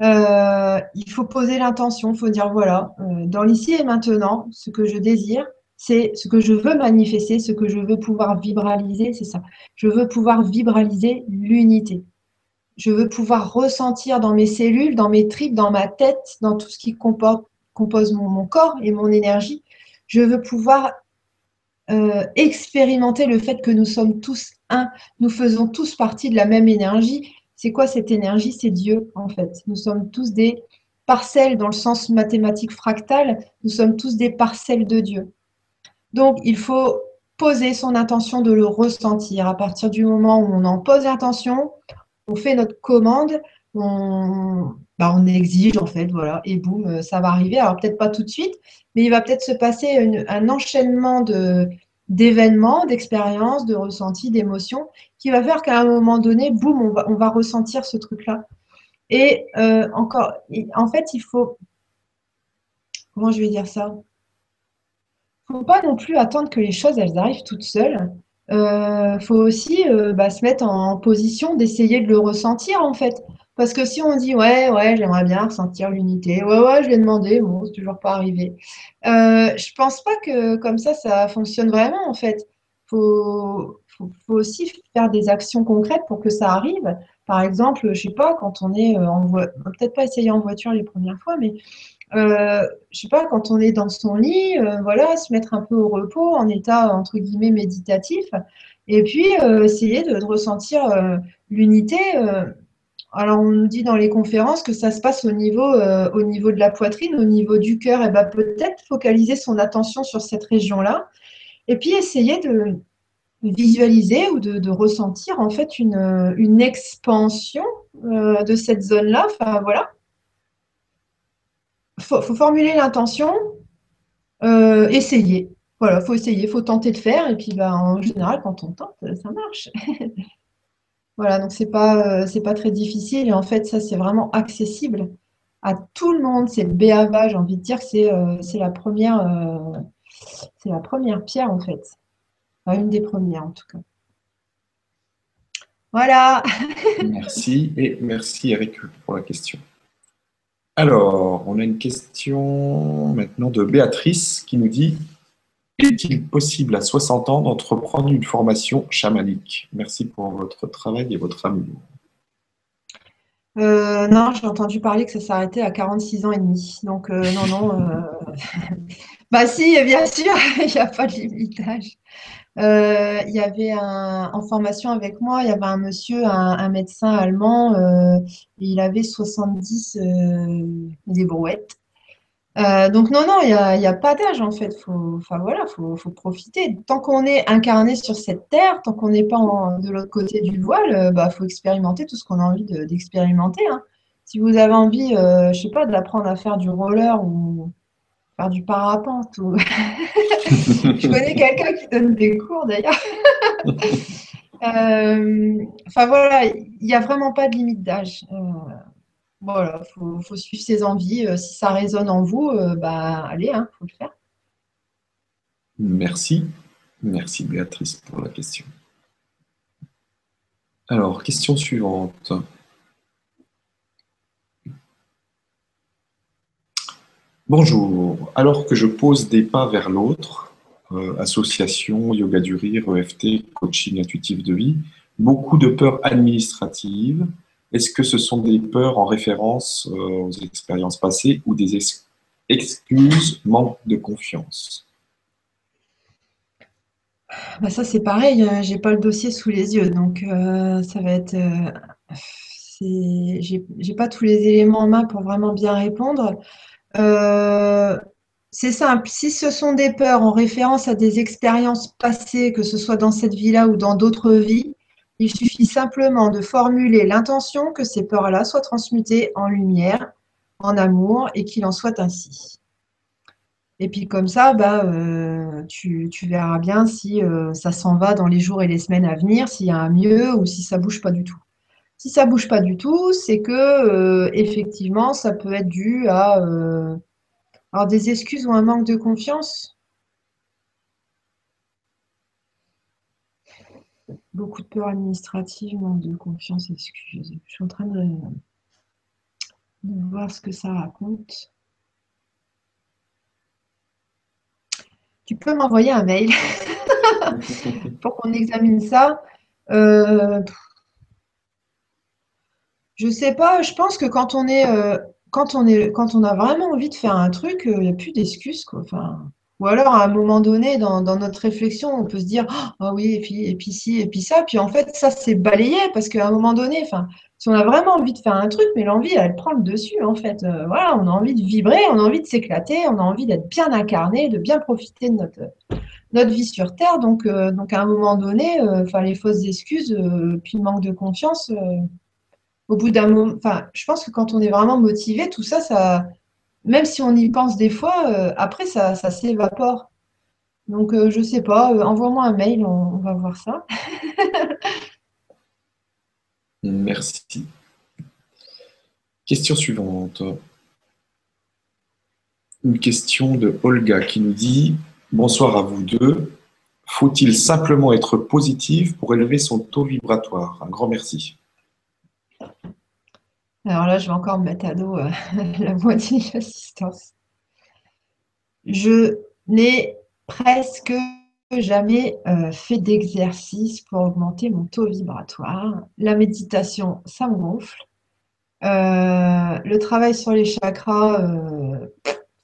Euh, il faut poser l'intention, il faut dire voilà, euh, dans l'ici et maintenant, ce que je désire, c'est ce que je veux manifester, ce que je veux pouvoir vibraliser, c'est ça. Je veux pouvoir vibraliser l'unité. Je veux pouvoir ressentir dans mes cellules, dans mes tripes, dans ma tête, dans tout ce qui compose mon corps et mon énergie. Je veux pouvoir euh, expérimenter le fait que nous sommes tous un, nous faisons tous partie de la même énergie. C'est quoi cette énergie C'est Dieu, en fait? Nous sommes tous des parcelles dans le sens mathématique fractal, nous sommes tous des parcelles de Dieu. Donc, il faut poser son intention de le ressentir. À partir du moment où on en pose l'intention, on fait notre commande, on, bah, exige en fait, voilà, et boum, ça va arriver. Alors peut-être pas tout de suite, mais il va peut-être se passer un enchaînement d'événements, d'expériences, de ressentis, d'émotions, qui va faire qu'à un moment donné, boum, on va, ressentir ce truc-là. Et euh, encore, en fait, il faut, comment je vais dire ça? Il ne faut pas non plus attendre que les choses, elles arrivent toutes seules. Il euh, faut aussi euh, bah, se mettre en position d'essayer de le ressentir, en fait. Parce que si on dit ouais, ouais, j'aimerais bien ressentir l'unité, ouais, ouais, je l'ai demandé, bon, c'est toujours pas arrivé. Euh, je pense pas que comme ça, ça fonctionne vraiment en fait. Faut, faut, aussi faire des actions concrètes pour que ça arrive. Par exemple, je sais pas, quand on est euh, en voiture, peut-être pas essayer en voiture les premières fois, mais euh, je sais pas, quand on est dans son lit, euh, voilà, se mettre un peu au repos, en état entre guillemets méditatif, et puis essayer de ressentir l'unité alors, on nous dit dans les conférences que ça se passe au niveau, euh, au niveau de la poitrine, au niveau du cœur. Et eh bien, peut-être focaliser son attention sur cette région-là. Et puis, essayer de visualiser ou de, ressentir en fait une, expansion euh, de cette zone-là. Enfin, voilà. Il faut, formuler l'intention, euh, essayer. Voilà, il faut essayer, faut tenter de faire. Et puis, ben, en général, quand on tente, ça marche. Voilà, donc c'est pas, euh, pas très difficile et en fait, ça, c'est vraiment accessible à tout le monde. C'est le j'ai envie de dire c'est la, première, c'est la première pierre en fait. Une des premières en tout cas. Voilà. merci et merci Eric pour la question. Alors, on a une question maintenant de Béatrice qui nous dit est-il possible à 60 ans d'entreprendre une formation chamanique? Merci pour votre travail et votre amour. Euh, non, j'ai entendu parler que ça s'arrêtait à 46 ans et demi. Donc, euh, non, non. Euh, bah si, bien sûr, il n'y a pas de limitage. Il y avait en formation avec moi, il y avait un monsieur, un, médecin allemand, il avait 70 des brouettes. Euh, donc non, non, il n'y a, pas d'âge en fait. Faut, enfin voilà, faut, profiter. Tant qu'on est incarné sur cette terre, tant qu'on n'est pas de l'autre côté du voile, il bah, faut expérimenter tout ce qu'on a envie d'expérimenter. Hein. Si vous avez envie, je sais pas, d'apprendre à faire du roller ou faire du parapente, ou... je connais quelqu'un qui donne des cours d'ailleurs. Euh, enfin voilà, il n'y a vraiment pas de limite d'âge. Euh, voilà, il faut, suivre ses envies. Euh, si ça résonne en vous, bah allez, il hein, faut le faire. Merci. Merci Béatrice pour la question. Alors, question suivante. Bonjour. Alors que je pose des pas vers l'autre, euh, association, yoga du rire, EFT, coaching intuitif de vie, beaucoup de peurs administratives. Est-ce que ce sont des peurs en référence euh, aux expériences passées ou des excuses, manque de confiance? Bah ça c'est pareil, euh, j'ai pas le dossier sous les yeux, donc ça va être. j'ai pas tous les éléments en main pour vraiment bien répondre. C'est simple, si ce sont des peurs en référence à des expériences passées, que ce soit dans cette vie-là ou dans d'autres vies, il suffit simplement de formuler l'intention que ces peurs-là soient transmutées en lumière, en amour, et qu'il en soit ainsi. Et puis comme ça, bah, euh, tu, verras bien si euh, ça s'en va dans les jours et les semaines à venir, s'il y a un mieux ou si ça bouge pas du tout. Si ça bouge pas du tout, c'est que euh, effectivement, ça peut être dû à alors, des excuses ou un manque de confiance Beaucoup de peur administrative, manque de confiance, excuses. Je suis en train de, voir ce que ça raconte. Tu peux m'envoyer un mail pour qu'on examine ça. Euh, je sais pas, je pense que quand on est euh, quand on, est, quand on a vraiment envie de faire un truc, il euh, n'y a plus d'excuses. Enfin, ou alors, à un moment donné, dans, notre réflexion, on peut se dire Ah oui, et puis, et puis ci, et puis ça. Puis en fait, ça, c'est balayé parce qu'à un moment donné, enfin, si on a vraiment envie de faire un truc, mais l'envie, elle prend le dessus, en fait. Euh, voilà, on a envie de vibrer, on a envie de s'éclater, on a envie d'être bien incarné, de bien profiter de notre, vie sur Terre. Donc, donc à un moment donné, enfin, les fausses excuses, puis le manque de confiance au bout d'un moment, je pense que quand on est vraiment motivé, tout ça, ça, même si on y pense des fois, euh, après, ça, s'évapore. Donc, je euh, je sais pas, euh, envoie-moi un mail, on, va voir ça. Merci. Question suivante. Une question de Olga qui nous dit Bonsoir à vous deux. Faut-il simplement être positif pour élever son taux vibratoire? Un grand merci. Alors là, je vais encore me mettre à dos euh, la moitié de l'assistance. Je n'ai presque jamais euh, fait d'exercice pour augmenter mon taux vibratoire. La méditation, ça me gonfle. Euh, le travail sur les chakras,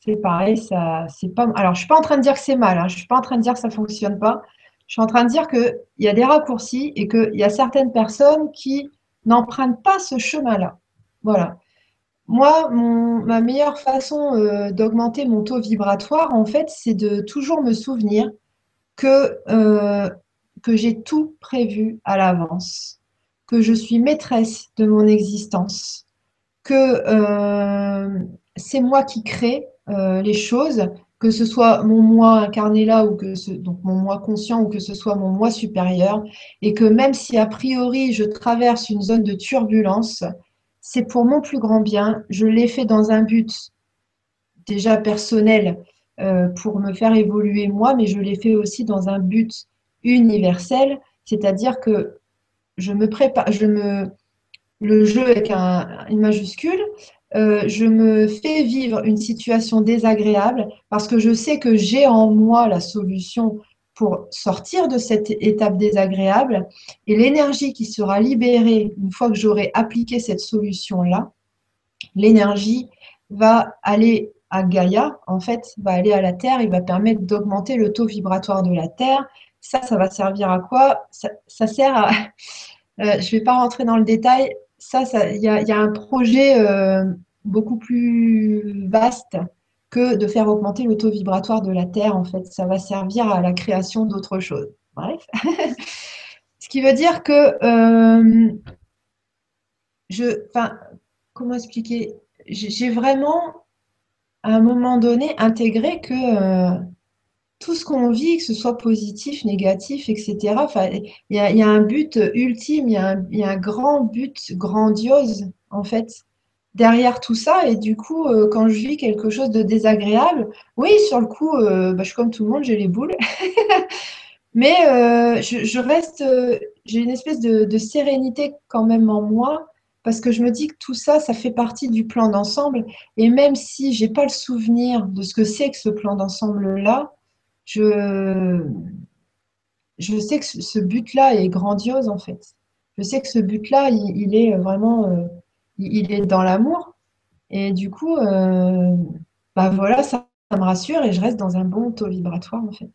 c'est pareil, ça, c'est pas. Alors, je suis pas en train de dire que c'est mal. Hein. je suis pas en train de dire que ça fonctionne pas. Je suis en train de dire qu'il y a des raccourcis et qu'il y a certaines personnes qui n'empruntent pas ce chemin-là. Voilà. Moi, ma meilleure façon euh, d'augmenter mon taux vibratoire, en fait, c'est de toujours me souvenir que, euh, que j'ai tout prévu à l'avance, que je suis maîtresse de mon existence, que euh, c'est moi qui crée les choses, que ce soit mon moi incarné là ou que donc mon moi conscient ou que ce soit mon moi supérieur, et que même si a priori je traverse une zone de turbulence, c'est pour mon plus grand bien. Je l'ai fait dans un but déjà personnel euh, pour me faire évoluer moi, mais je l'ai fait aussi dans un but universel, c'est-à-dire que je me prépare, je me, le jeu avec une majuscule, euh, je me fais vivre une situation désagréable parce que je sais que j'ai en moi la solution pour sortir de cette étape désagréable et l'énergie qui sera libérée une fois que j'aurai appliqué cette solution-là, l'énergie va aller à Gaïa, en fait, va aller à la Terre et va permettre d'augmenter le taux vibratoire de la Terre. Ça, ça va servir à quoi? Ça, sert à... Euh, je ne vais pas rentrer dans le détail. Ça, il y, a un projet euh, beaucoup plus vaste que de faire augmenter le taux vibratoire de la Terre, en fait. Ça va servir à la création d'autres choses. Bref. Ce qui veut dire que euh, je. Enfin, comment expliquer? J'ai vraiment, à un moment donné, intégré que euh, tout ce qu'on vit, que ce soit positif, négatif, etc., il y, a un but ultime, il y, a un grand but grandiose, en fait derrière tout ça. Et du coup, euh, quand je vis quelque chose de désagréable, oui, sur le coup, euh, bah, je suis comme tout le monde, j'ai les boules. Mais euh, je, reste, j'ai une espèce de, sérénité quand même en moi, parce que je me dis que tout ça, ça fait partie du plan d'ensemble. Et même si j'ai pas le souvenir de ce que c'est que ce plan d'ensemble-là, je, je sais que ce but-là est grandiose en fait. Je sais que ce but-là, il, est vraiment il est dans l'amour. Et du coup, euh, bah voilà, ça, me rassure et je reste dans un bon taux vibratoire en fait.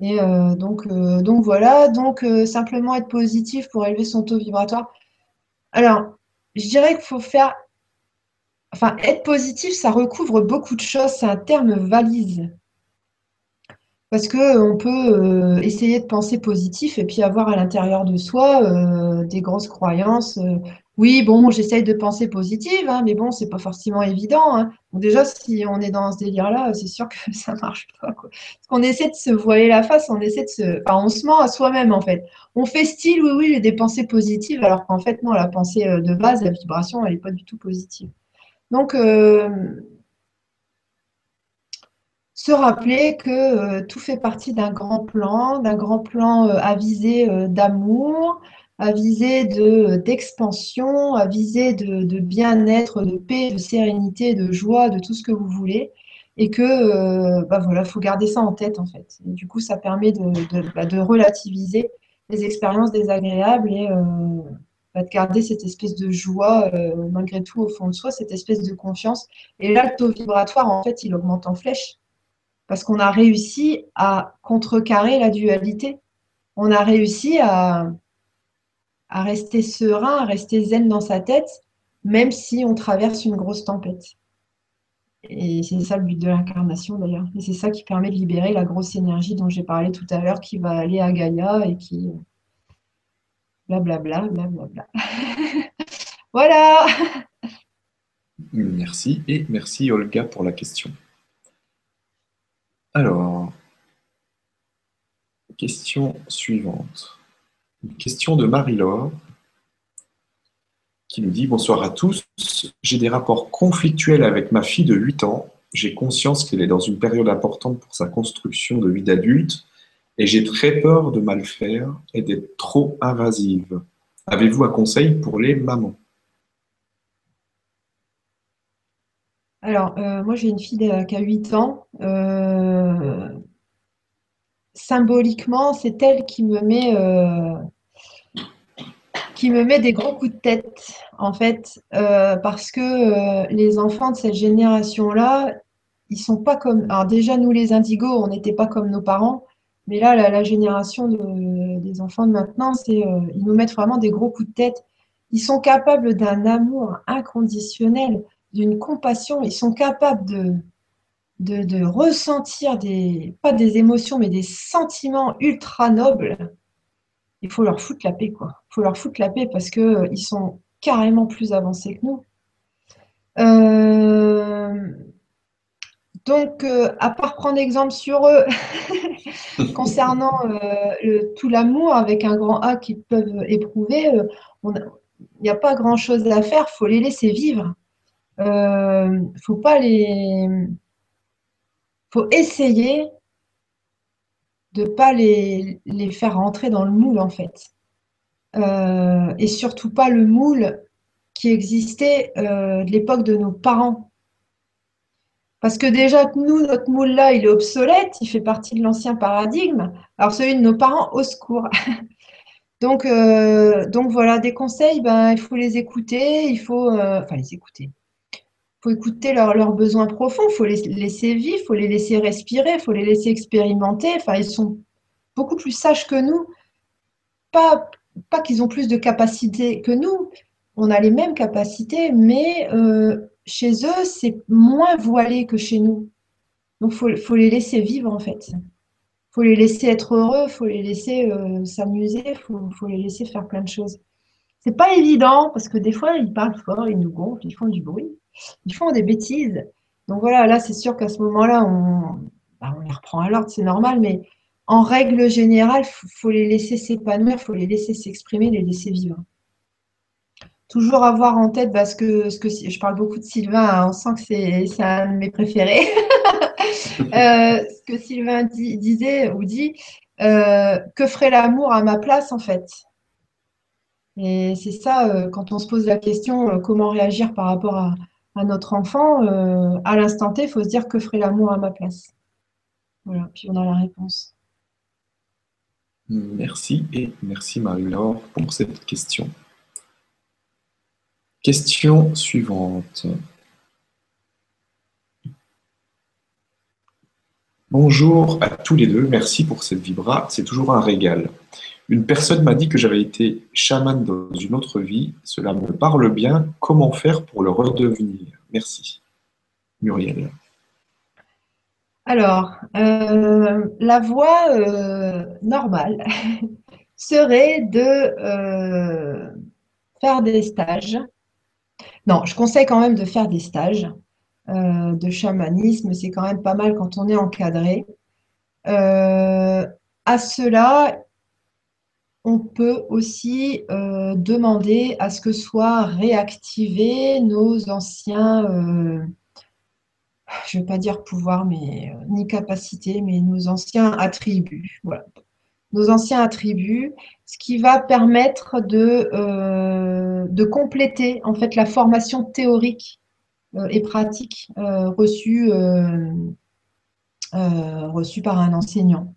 Et euh, donc, euh, donc voilà, donc simplement être positif pour élever son taux vibratoire. Alors, je dirais qu'il faut faire. Enfin, être positif, ça recouvre beaucoup de choses. C'est un terme valise. Parce qu'on peut essayer de penser positif et puis avoir à l'intérieur de soi des grosses croyances oui, bon, j'essaye de penser positive, hein, mais bon, c'est pas forcément évident. Hein. déjà, si on est dans ce délire-là, c'est sûr que ça marche pas. Parce qu'on essaie de se voiler la face, on essaie de se, enfin, on se ment à soi-même en fait. On fait style, oui, oui, j'ai des pensées positives, alors qu'en fait, non, la pensée euh, de base, la vibration, elle n'est pas du tout positive. Donc, euh, se rappeler que euh, tout fait partie d'un grand plan, d'un grand plan avisé d'amour, à viser d'expansion, à viser de, bien-être, de paix, de sérénité, de joie, de tout ce que vous voulez. Et que, euh, bah voilà, faut garder ça en tête, en fait. Et du coup, ça permet de, de, bah, relativiser les expériences désagréables et euh, bah, de garder cette espèce de joie, euh, malgré tout, au fond de soi, cette espèce de confiance. Et là, le taux vibratoire, en fait, il augmente en flèche. Parce qu'on a réussi à contrecarrer la dualité. On a réussi à, rester serein, à rester zen dans sa tête, même si on traverse une grosse tempête. Et c'est ça le but de l'incarnation d'ailleurs. Et c'est ça qui permet de libérer la grosse énergie dont j'ai parlé tout à l'heure, qui va aller à Gaïa et qui. Blablabla, blablabla. voilà Merci et merci Olga pour la question. Alors, question suivante. Une question de Marie-Laure qui nous dit Bonsoir à tous. J'ai des rapports conflictuels avec ma fille de 8 ans. J'ai conscience qu'elle est dans une période importante pour sa construction de vie d'adulte et j'ai très peur de mal faire et d'être trop invasive. Avez-vous un conseil pour les mamans? Alors, euh, moi j'ai une fille qui a 8 ans. Euh, symboliquement, c'est elle qui me met euh, qui me met des gros coups de tête, en fait, parce que les enfants de cette génération-là, ils sont pas comme. Alors déjà, nous les indigos, on n'était pas comme nos parents, mais là, la, génération des enfants de maintenant, ils nous mettent vraiment des gros coups de tête. Ils sont capables d'un amour inconditionnel, d'une compassion. Ils sont capables de ressentir des, pas des émotions, mais des sentiments ultra nobles, il faut leur foutre la paix, quoi. Il faut leur foutre la paix parce qu'ils euh, sont carrément plus avancés que nous. Euh, donc, euh, à part prendre exemple sur eux, concernant tout l'amour avec un grand A qu'ils peuvent éprouver, il n'y a pas grand-chose à faire, il faut les laisser vivre. Ne faut pas les faut essayer de ne pas les, faire rentrer dans le moule, en fait. Euh, et surtout pas le moule qui existait euh, de l'époque de nos parents. Parce que déjà, nous, notre moule-là, il est obsolète, il fait partie de l'ancien paradigme. Alors celui de nos parents, au secours. donc, euh, donc voilà, des conseils, ben, il faut les écouter, il faut... enfin, les écouter faut écouter leurs besoins profonds, il faut les laisser vivre, il faut les laisser respirer, il faut les laisser expérimenter. Enfin, ils sont beaucoup plus sages que nous. Pas, pas qu'ils ont plus de capacités que nous, on a les mêmes capacités, mais euh, chez eux, c'est moins voilé que chez nous. Donc, il faut, les laisser vivre, en fait. Il faut les laisser être heureux, il faut les laisser euh, s'amuser, il faut, les laisser faire plein de choses. C'est pas évident, parce que des fois, ils parlent fort, ils nous gonflent, ils font du bruit, ils font des bêtises. Donc voilà, là, c'est sûr qu'à ce moment-là, on, bah, les reprend à l'ordre, c'est normal, mais en règle générale, il faut les laisser s'épanouir, il faut les laisser s'exprimer, les laisser vivre toujours avoir en tête, parce que, ce que je parle beaucoup de Sylvain, hein, on sent que c'est un de mes préférés. Euh, ce que Sylvain disait ou dit, euh, que ferait l'amour à ma place en fait? Et c'est ça, euh, quand on se pose la question, comment réagir par rapport à, notre enfant, à l'instant T, il faut se dire que ferait l'amour à ma place. Voilà, puis on a la réponse. Merci et merci Marie-Laure pour cette question. Question suivante. Bonjour à tous les deux, merci pour cette vibra, c'est toujours un régal. Une personne m'a dit que j'avais été chaman dans une autre vie, cela me parle bien, comment faire pour le redevenir? Merci. Muriel. Alors, euh, la voie euh, normale serait de euh, faire des stages non, je conseille quand même de faire des stages de chamanisme. C'est quand même pas mal quand on est encadré. À cela, on peut aussi euh, demander à ce que soient réactivés nos anciens, je ne vais pas dire pouvoir, mais ni capacité, mais nos anciens attributs. Nos anciens attributs, ce qui va permettre de, euh, de compléter en fait la formation théorique euh, et pratique euh, reçue, reçue par un enseignant.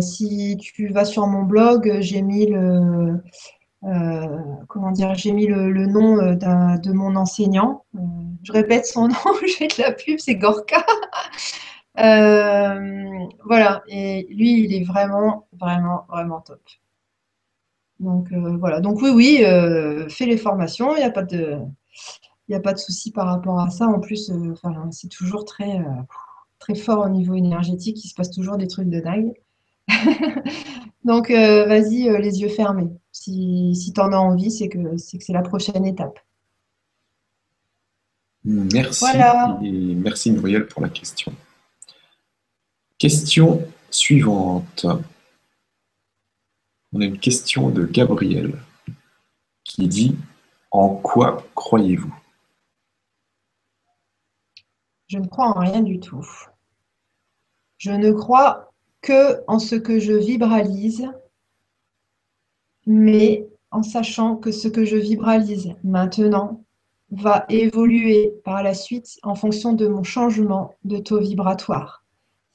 Si tu vas sur mon blog, j'ai mis le comment dire, j'ai mis le, nom de mon enseignant. je répète son nom, je fais de la pub, c'est Gorka. Euh, voilà, et lui, il est vraiment, vraiment, vraiment top. Donc euh, voilà, donc oui, oui, euh, fais les formations, il n'y a pas de, il souci par rapport à ça. En plus, c'est toujours très, très fort au niveau énergétique, il se passe toujours des trucs de dingue. donc vas-y, les yeux fermés. Si, si tu en as envie, c'est que c'est que c'est la prochaine étape. Merci et merci Muriel pour la question. Question suivante. On a une question de Gabriel qui dit En quoi croyez-vous? Je ne crois en rien du tout. Je ne crois que en ce que je vibralise, mais en sachant que ce que je vibralise maintenant va évoluer par la suite en fonction de mon changement de taux vibratoire.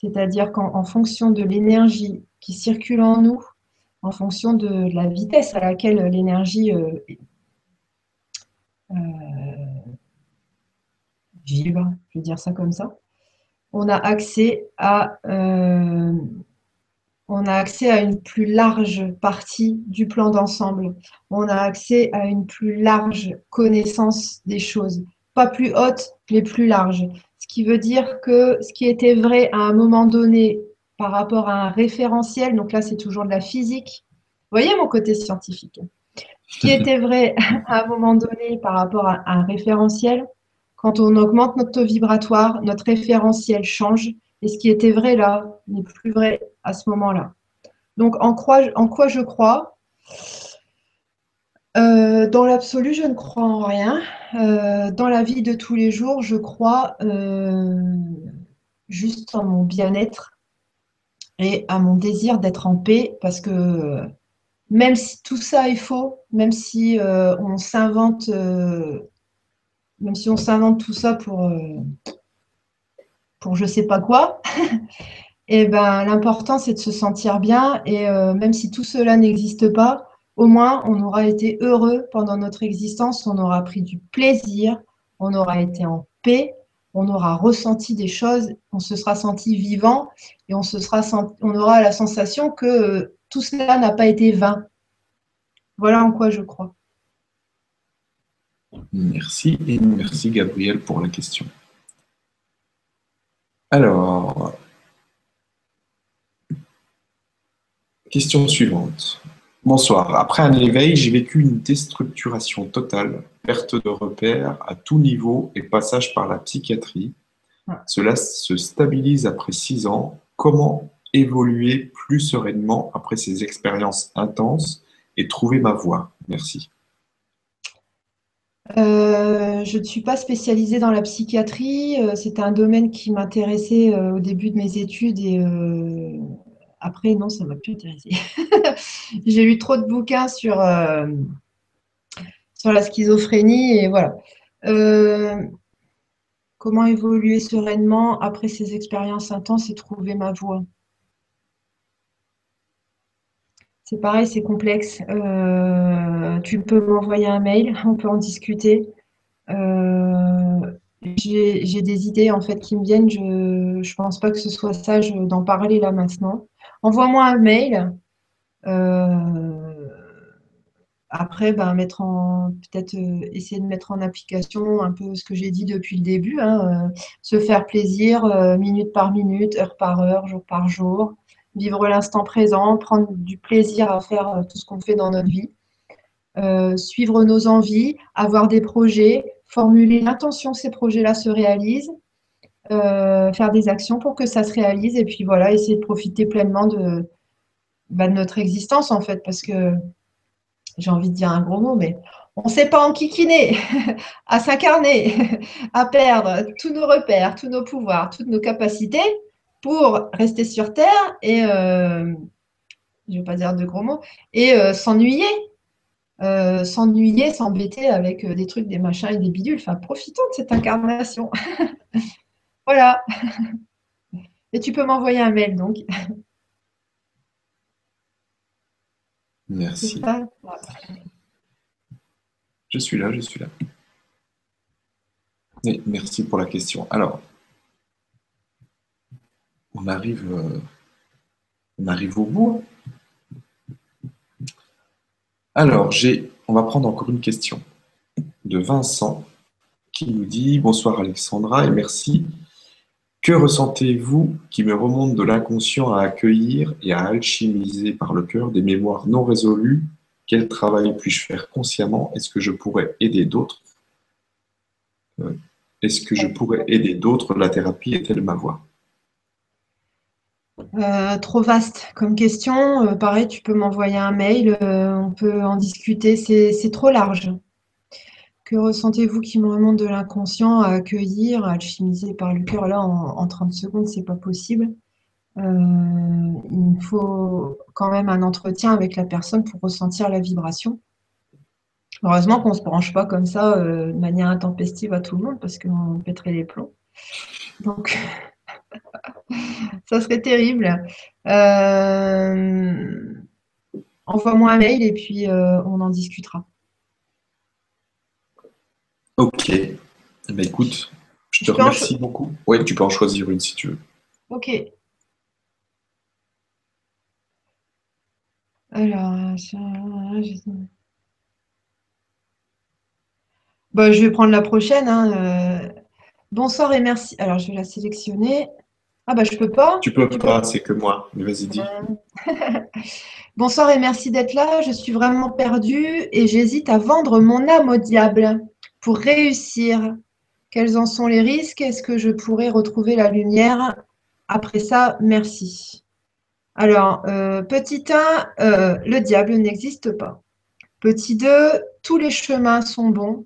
C'est-à-dire qu'en fonction de l'énergie qui circule en nous, en fonction de la vitesse à laquelle l'énergie euh, euh, vibre, je vais dire ça comme ça, on a accès à, euh, on a accès à une plus large partie du plan d'ensemble. On a accès à une plus large connaissance des choses. Pas plus haute, mais plus large qui veut dire que ce qui était vrai à un moment donné par rapport à un référentiel, donc là c'est toujours de la physique, vous voyez mon côté scientifique, ce qui était vrai à un moment donné par rapport à un référentiel, quand on augmente notre taux vibratoire, notre référentiel change, et ce qui était vrai là n'est plus vrai à ce moment-là. Donc en quoi, je crois? Euh, dans l'absolu, je ne crois en rien. Euh, dans la vie de tous les jours, je crois euh, juste en mon bien-être et à mon désir d'être en paix parce que même si tout ça est faux, même si on s'invente même si on s'invente tout ça pour pour je sais pas quoi, et eh ben l'important c'est de se sentir bien. Et même si tout cela n'existe pas, au moins on aura été heureux pendant notre existence, on aura pris du plaisir, on aura été en paix, on aura ressenti des choses, on se sera senti vivant. Et on aura la sensation que euh, tout cela n'a pas été vain. Voilà en quoi je crois. Merci et merci Gabriel pour la question. Alors, question suivante. Bonsoir. Après un éveil, j'ai vécu une déstructuration totale, perte de repères à tout niveau et passage par la psychiatrie. Cela se stabilise après six ans. Comment évoluer plus sereinement après ces expériences intenses et trouver ma voie? Merci. Euh, je ne suis pas spécialisée dans la psychiatrie. Euh, c'était un domaine qui m'intéressait euh, au début de mes études et après, non, ça ne m'a plus intéressé. J'ai lu trop de bouquins sur, sur la schizophrénie et voilà. comment évoluer sereinement après ces expériences intenses et trouver ma voie? C'est pareil, c'est complexe. Tu peux m'envoyer un mail, on peut en discuter. Euh, j'ai des idées en fait qui me viennent. Je ne pense pas que ce soit sage d'en parler là maintenant. Envoie-moi un mail. Euh, après, ben, mettre en peut-être essayer de mettre en application un peu ce que j'ai dit depuis le début. Hein, se faire plaisir minute par minute, heure par heure, jour par jour vivre l'instant présent, prendre du plaisir à faire euh, tout ce qu'on fait dans notre vie, euh, suivre nos envies, avoir des projets, formuler l'intention que ces projets-là se réalisent, euh, faire des actions pour que ça se réalise et puis voilà, essayer de profiter pleinement de, bah, notre existence en fait, parce que j'ai envie de dire un gros mot, mais on ne sait pas en kikiner, à s'incarner, à perdre tous nos repères, tous nos pouvoirs, toutes nos capacités pour rester sur Terre et, euh, je ne vais pas dire de gros mots, et s'ennuyer. Euh, s'ennuyer, s'embêter avec des trucs, des machins et des bidules. Enfin, profitons de cette incarnation. voilà. Et tu peux m'envoyer un mail donc. Merci. Je suis là, je suis là. merci pour la question. Alors, on arrive, euh, on arrive au bout. Alors, j'ai, on va prendre encore une question de Vincent qui nous dit Bonsoir Alexandra et merci. Que ressentez-vous qui me remonte de l'inconscient à accueillir et à alchimiser par le cœur des mémoires non résolues? Quel travail puis-je faire consciemment? Est-ce que je pourrais aider d'autres? Euh, Est-ce que je pourrais aider d'autres? La thérapie est-elle ma voie? Euh, trop vaste comme question. Euh, pareil, tu peux m'envoyer un mail, euh, on peut en discuter. C'est trop large. Que ressentez-vous qui me remonte de l'inconscient à accueillir, à alchimiser par le cœur? Là, en, 30 secondes, c'est pas possible. il faut quand même un entretien avec la personne pour ressentir la vibration. Heureusement qu'on ne se branche pas comme ça de manière intempestive à tout le monde parce qu'on pèterait les plombs. Donc, ça serait terrible. Euh, envoie-moi un mail et puis euh, on en discutera. Ok. Eh ben, écoute, je te remercie beaucoup. Oui, tu peux en choisir une si tu veux. Ok. Alors, je... Bah, je vais prendre la prochaine. Hein, euh, Bonsoir et merci. Alors, je vais la sélectionner. Ah bah je peux pas. Tu peux pas, c'est que moi. Vas-y, dis. Bonsoir et merci d'être là. Je suis vraiment perdue et j'hésite à vendre mon âme au diable pour réussir. Quels en sont les risques? Est-ce que je pourrais retrouver la lumière? Après ça, merci. Alors, euh, petit 1, euh, le diable n'existe pas. Petit 2, tous les chemins sont bons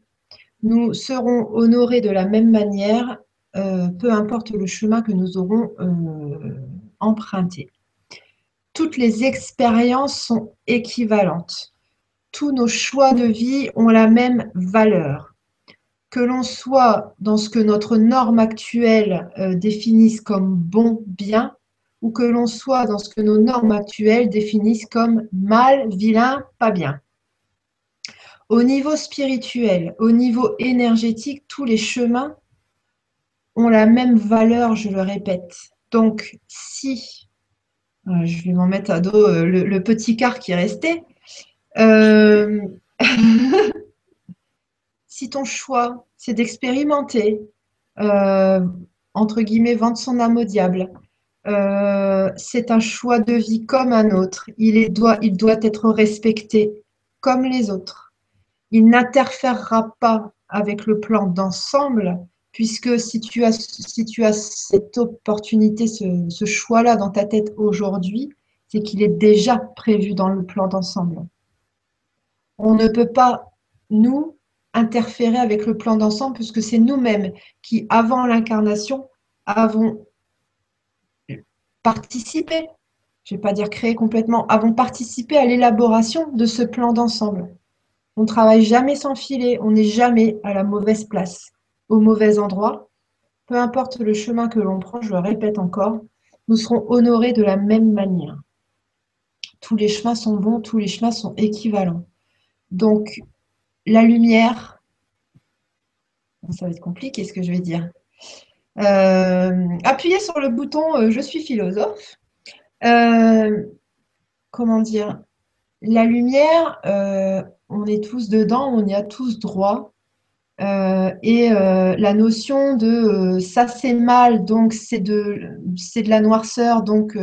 nous serons honorés de la même manière, euh, peu importe le chemin que nous aurons euh, emprunté. Toutes les expériences sont équivalentes. Tous nos choix de vie ont la même valeur. Que l'on soit dans ce que notre norme actuelle euh, définisse comme bon, bien, ou que l'on soit dans ce que nos normes actuelles définissent comme mal, vilain, pas bien. Au niveau spirituel, au niveau énergétique, tous les chemins ont la même valeur, je le répète. Donc, si, euh, je vais m'en mettre à dos euh, le, petit quart qui est resté, euh, si ton choix, c'est d'expérimenter, entre guillemets, vendre son âme au diable, c'est un choix de vie comme un autre. Il doit être respecté comme les autres. Il n'interférera pas avec le plan d'ensemble, puisque si tu as, si tu as cette opportunité, ce choix-là dans ta tête aujourd'hui, c'est qu'il est déjà prévu dans le plan d'ensemble. On ne peut pas, nous, interférer avec le plan d'ensemble, puisque c'est nous-mêmes qui, avant l'incarnation, avons participé, je ne vais pas dire créé complètement, avons participé à l'élaboration de ce plan d'ensemble. On ne travaille jamais sans filet, on n'est jamais à la mauvaise place, au mauvais endroit. Peu importe le chemin que l'on prend, je le répète encore, nous serons honorés de la même manière. Tous les chemins sont bons, tous les chemins sont équivalents. Donc, la lumière, ça va être compliqué ce que je vais dire. Euh, appuyez sur le bouton euh, Je suis philosophe. Euh, comment dire? La lumière, on est tous dedans, on y a tous droit. et la notion de ça c'est mal, donc c'est de, de la noirceur, donc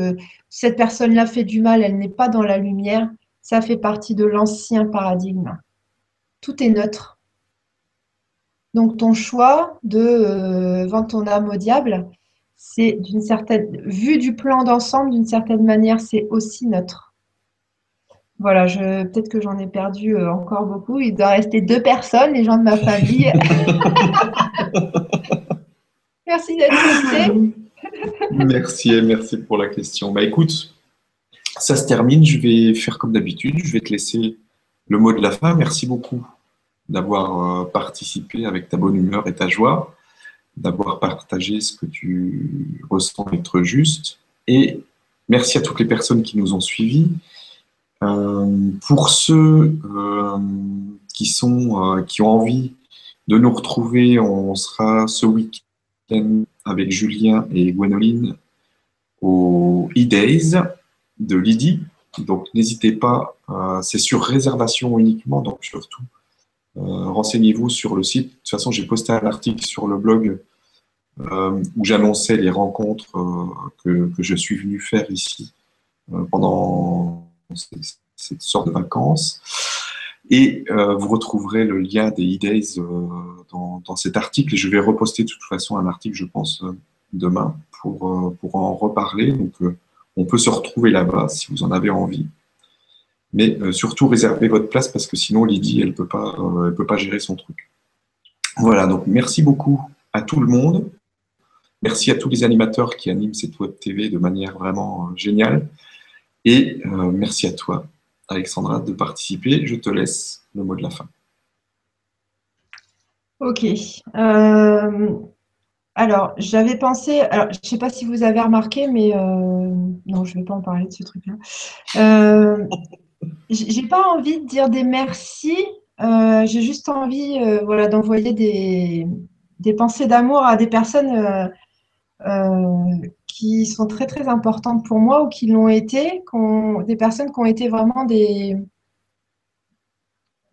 cette personne-là fait du mal, elle n'est pas dans la lumière, ça fait partie de l'ancien paradigme tout est neutre. Donc ton choix de euh, vendre ton âme au diable, c'est d'une certaine, vue du plan d'ensemble, d'une certaine manière, c'est aussi neutre. Voilà, peut-être que j'en ai perdu euh, encore beaucoup. Il doit rester deux personnes, les gens de ma famille. merci d'être resté. merci, merci pour la question. Bah écoute, ça se termine. Je vais faire comme d'habitude. Je vais te laisser le mot de la fin. Merci beaucoup d'avoir euh, participé avec ta bonne humeur et ta joie, d'avoir partagé ce que tu ressens être juste. Et merci à toutes les personnes qui nous ont suivis. Euh, pour ceux euh, qui, sont, qui ont envie de nous retrouver, on sera ce week-end avec Julien et Gwenoline au e-Days de Lydie. Donc n'hésitez pas, euh, c'est sur réservation uniquement, donc surtout euh, renseignez-vous sur le site. De toute façon, j'ai posté un article sur le blog euh, où j'annonçais les rencontres que, je suis venu faire ici pendant cette sorte de vacances. Et vous retrouverez le lien des e-days dans, dans, cet article. Je vais reposter de toute façon un article, je pense, demain pour, en reparler. Donc, on peut se retrouver là-bas si vous en avez envie. Mais euh, surtout, réservez votre place parce que sinon, Lydie, elle ne peut, pas, euh, peut pas gérer son truc. Voilà, donc merci beaucoup à tout le monde. Merci à tous les animateurs qui animent cette web TV de manière vraiment euh, géniale. Et merci à toi, Alexandra, de participer. Je te laisse le mot de la fin. Ok. Alors, j'avais pensé, alors, je ne sais pas si vous avez remarqué, mais euh, non, je ne vais pas en parler de ce truc-là. Euh, j'ai pas envie de dire des merci, euh, j'ai juste envie euh, voilà, d'envoyer des, pensées d'amour à des personnes qui sont très très importantes pour moi ou qui l'ont été, des personnes qui ont été vraiment des.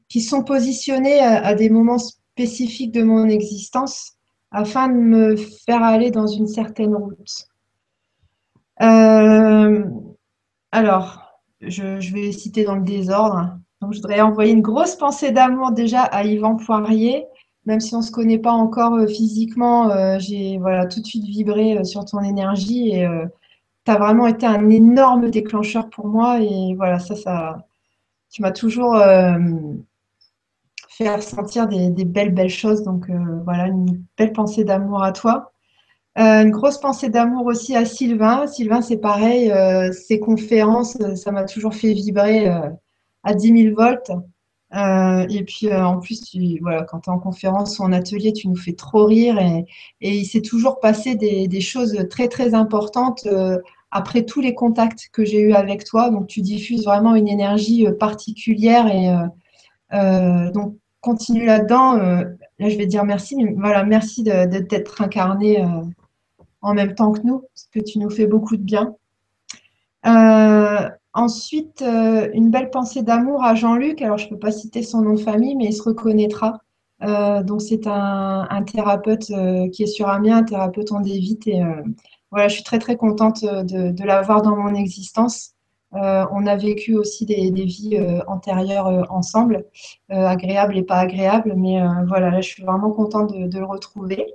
qui sont positionnées à des moments spécifiques de mon existence afin de me faire aller dans une certaine route. Euh, alors, je, vais citer dans le désordre. Donc, je voudrais envoyer une grosse pensée d'amour déjà à Yvan Poirier. Même si on ne se connaît pas encore euh, physiquement, euh, j'ai voilà, tout de suite vibré sur ton énergie et tu as vraiment été un énorme déclencheur pour moi. Et voilà, ça, ça tu m'as toujours faire sentir des, belles, belles choses. Donc euh, voilà, une belle pensée d'amour à toi. Euh, une grosse pensée d'amour aussi à Sylvain. Sylvain, c'est pareil, euh, ses conférences, ça m'a toujours fait vibrer à 10 000 volts. Et puis en plus, tu, voilà, quand tu es en conférence ou en atelier, tu nous fais trop rire et, il s'est toujours passé des, choses très très importantes après tous les contacts que j'ai eus avec toi. Donc tu diffuses vraiment une énergie particulière et donc continue là-dedans. Euh, là, je vais dire merci, mais voilà, merci de, t'être incarné euh, en même temps que nous, parce que tu nous fais beaucoup de bien. Euh, ensuite, une belle pensée d'amour à Jean-Luc. Alors, je ne peux pas citer son nom de famille, mais il se reconnaîtra. donc c'est un, thérapeute qui est sur Amiens, un thérapeute en dévite. Et voilà, je suis très très contente de, de l'avoir dans mon existence. on a vécu aussi des, vies antérieures ensemble, agréables et pas agréables, mais voilà, là je suis vraiment contente de le retrouver.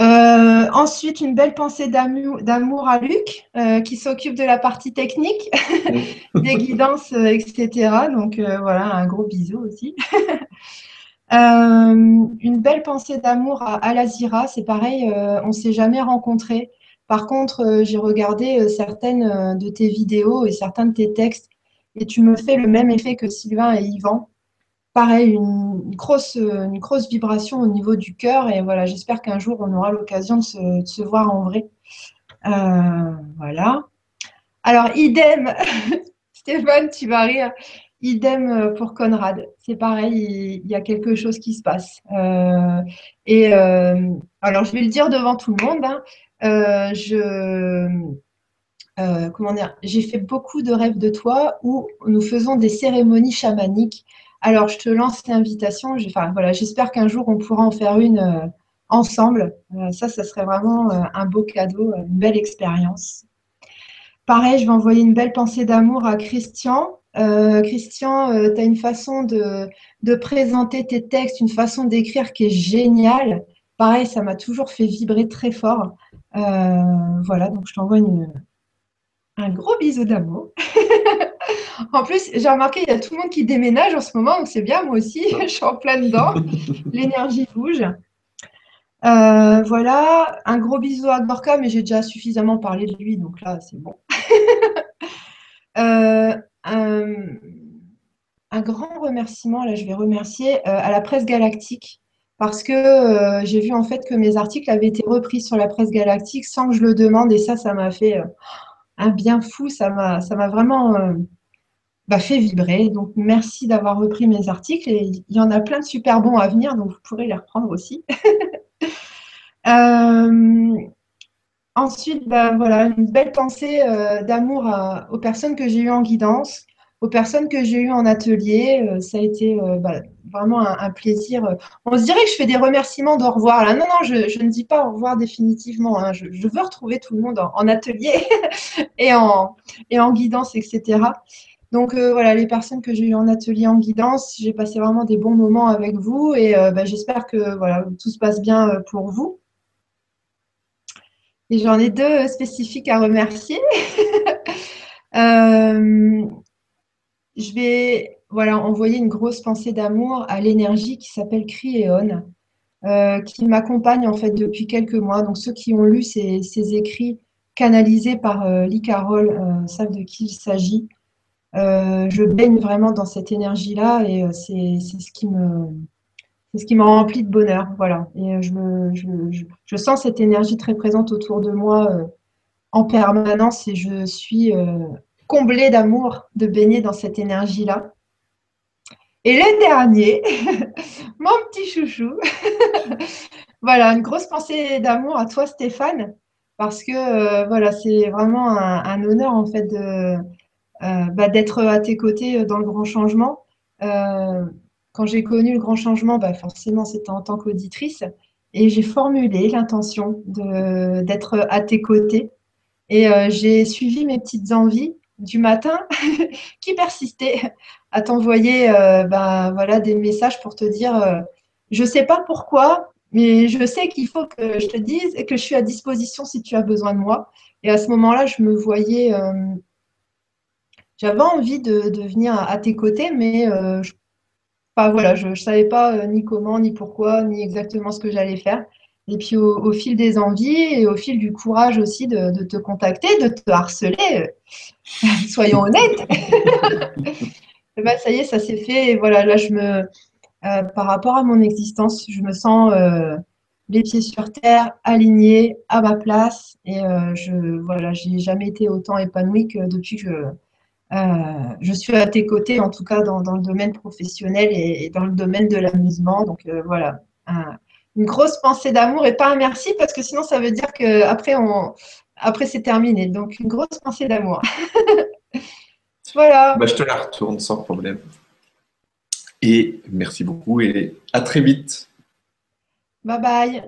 Euh, ensuite, une belle pensée d'amour à Luc, euh, qui s'occupe de la partie technique, des guidances, euh, etc. Donc voilà, un gros bisou aussi. une belle pensée d'amour à, Alazira, c'est pareil, on ne s'est jamais rencontrés. Par contre, j'ai regardé certaines de tes vidéos et certains de tes textes, et tu me fais le même effet que Sylvain et Yvan pareil, une, grosse, une grosse vibration au niveau du cœur. Et voilà, j'espère qu'un jour, on aura l'occasion de se, voir en vrai. Euh, voilà. Alors, idem, Stéphane, tu vas rire. Idem pour Conrad. C'est pareil, il y a quelque chose qui se passe. Euh, et euh, alors, je vais le dire devant tout le monde. Hein. j'ai fait beaucoup de rêves de toi où nous faisons des cérémonies chamaniques alors, je te lance l'invitation. Enfin, voilà, j'espère qu'un jour, on pourra en faire une euh, ensemble. Euh, ça, ça serait vraiment euh, un beau cadeau, une belle expérience. Pareil, je vais envoyer une belle pensée d'amour à Christian. Christian, tu as une façon de, présenter tes textes, une façon d'écrire qui est géniale. Pareil, ça m'a toujours fait vibrer très fort. voilà, donc je t'envoie un gros bisou d'amour. En plus, j'ai remarqué, il y a tout le monde qui déménage en ce moment, donc c'est bien, moi aussi, je suis en plein dedans. L'énergie bouge. Euh, voilà, un gros bisou à Gorka, mais j'ai déjà suffisamment parlé de lui, donc là, c'est bon. Euh, un, grand remerciement, là, je vais remercier euh, à la presse galactique, parce que j'ai vu en fait que mes articles avaient été repris sur la presse galactique sans que je le demande, et ça, ça m'a fait un bien fou, ça m'a vraiment bah, fait vibrer. Donc, merci d'avoir repris mes articles. Et il y en a plein de super bons à venir, donc vous pourrez les reprendre aussi. Euh, ensuite, bah, voilà, une belle pensée euh, d'amour aux personnes que j'ai eues en guidance, aux personnes que j'ai eues en atelier. Euh, ça a été bah, vraiment un, plaisir. On se dirait que je fais des remerciements d'au revoir. Là. Non, non, je, ne dis pas au revoir définitivement. Hein. Je, veux retrouver tout le monde en, atelier et, en, et en guidance, etc. Donc euh, voilà, les personnes que j'ai eues en atelier en guidance, j'ai passé vraiment des bons moments avec vous et euh, bah, j'espère que voilà, tout se passe bien euh, pour vous. Et j'en ai deux spécifiques à remercier. je vais voilà, envoyer une grosse pensée d'amour à l'énergie qui s'appelle Criéon, qui m'accompagne en fait depuis quelques mois. Donc ceux qui ont lu ces, écrits canalisés par Lee Carroll savent de qui il s'agit. Euh, je baigne vraiment dans cette énergie-là et euh, c'est ce qui me c'est ce qui m'a rempli de bonheur. Voilà. Et euh, je, me, je, sens cette énergie très présente autour de moi en permanence et je suis comblée d'amour de baigner dans cette énergie-là. Et le dernier, mon petit chouchou, voilà, une grosse pensée d'amour à toi Stéphane, parce que voilà, c'est vraiment un, honneur en fait de, bah, d'être à tes côtés euh, dans le grand changement. Euh, quand j'ai connu le grand changement, bah, forcément, c'était en tant qu'auditrice. Et j'ai formulé l'intention d'être à tes côtés. Et j'ai suivi mes petites envies du matin qui persistaient à t'envoyer bah, voilà, des messages pour te dire je ne sais pas pourquoi, mais je sais qu'il faut que je te dise et que je suis à disposition si tu as besoin de moi. Et à ce moment-là, je me voyais j'avais envie de, venir à, tes côtés, mais euh, je, voilà, je ne savais pas euh, ni comment, ni pourquoi, ni exactement ce que j'allais faire. Et puis au, fil des envies et au fil du courage aussi de, te contacter, de te harceler, euh, soyons honnêtes, ben, ça y est, ça s'est fait. Et voilà, là, je me, par rapport à mon existence, je me sens les pieds sur terre, alignée à ma place. Et je voilà, jamais été autant épanouie que depuis que euh, je suis à tes côtés, en tout cas dans, le domaine professionnel et, dans le domaine de l'amusement. Donc euh, voilà, une grosse pensée d'amour et pas un merci parce que sinon ça veut dire qu'après après c'est terminé. Donc une grosse pensée d'amour. voilà. Bah, je te la retourne sans problème. Et merci beaucoup et à très vite. Bye bye.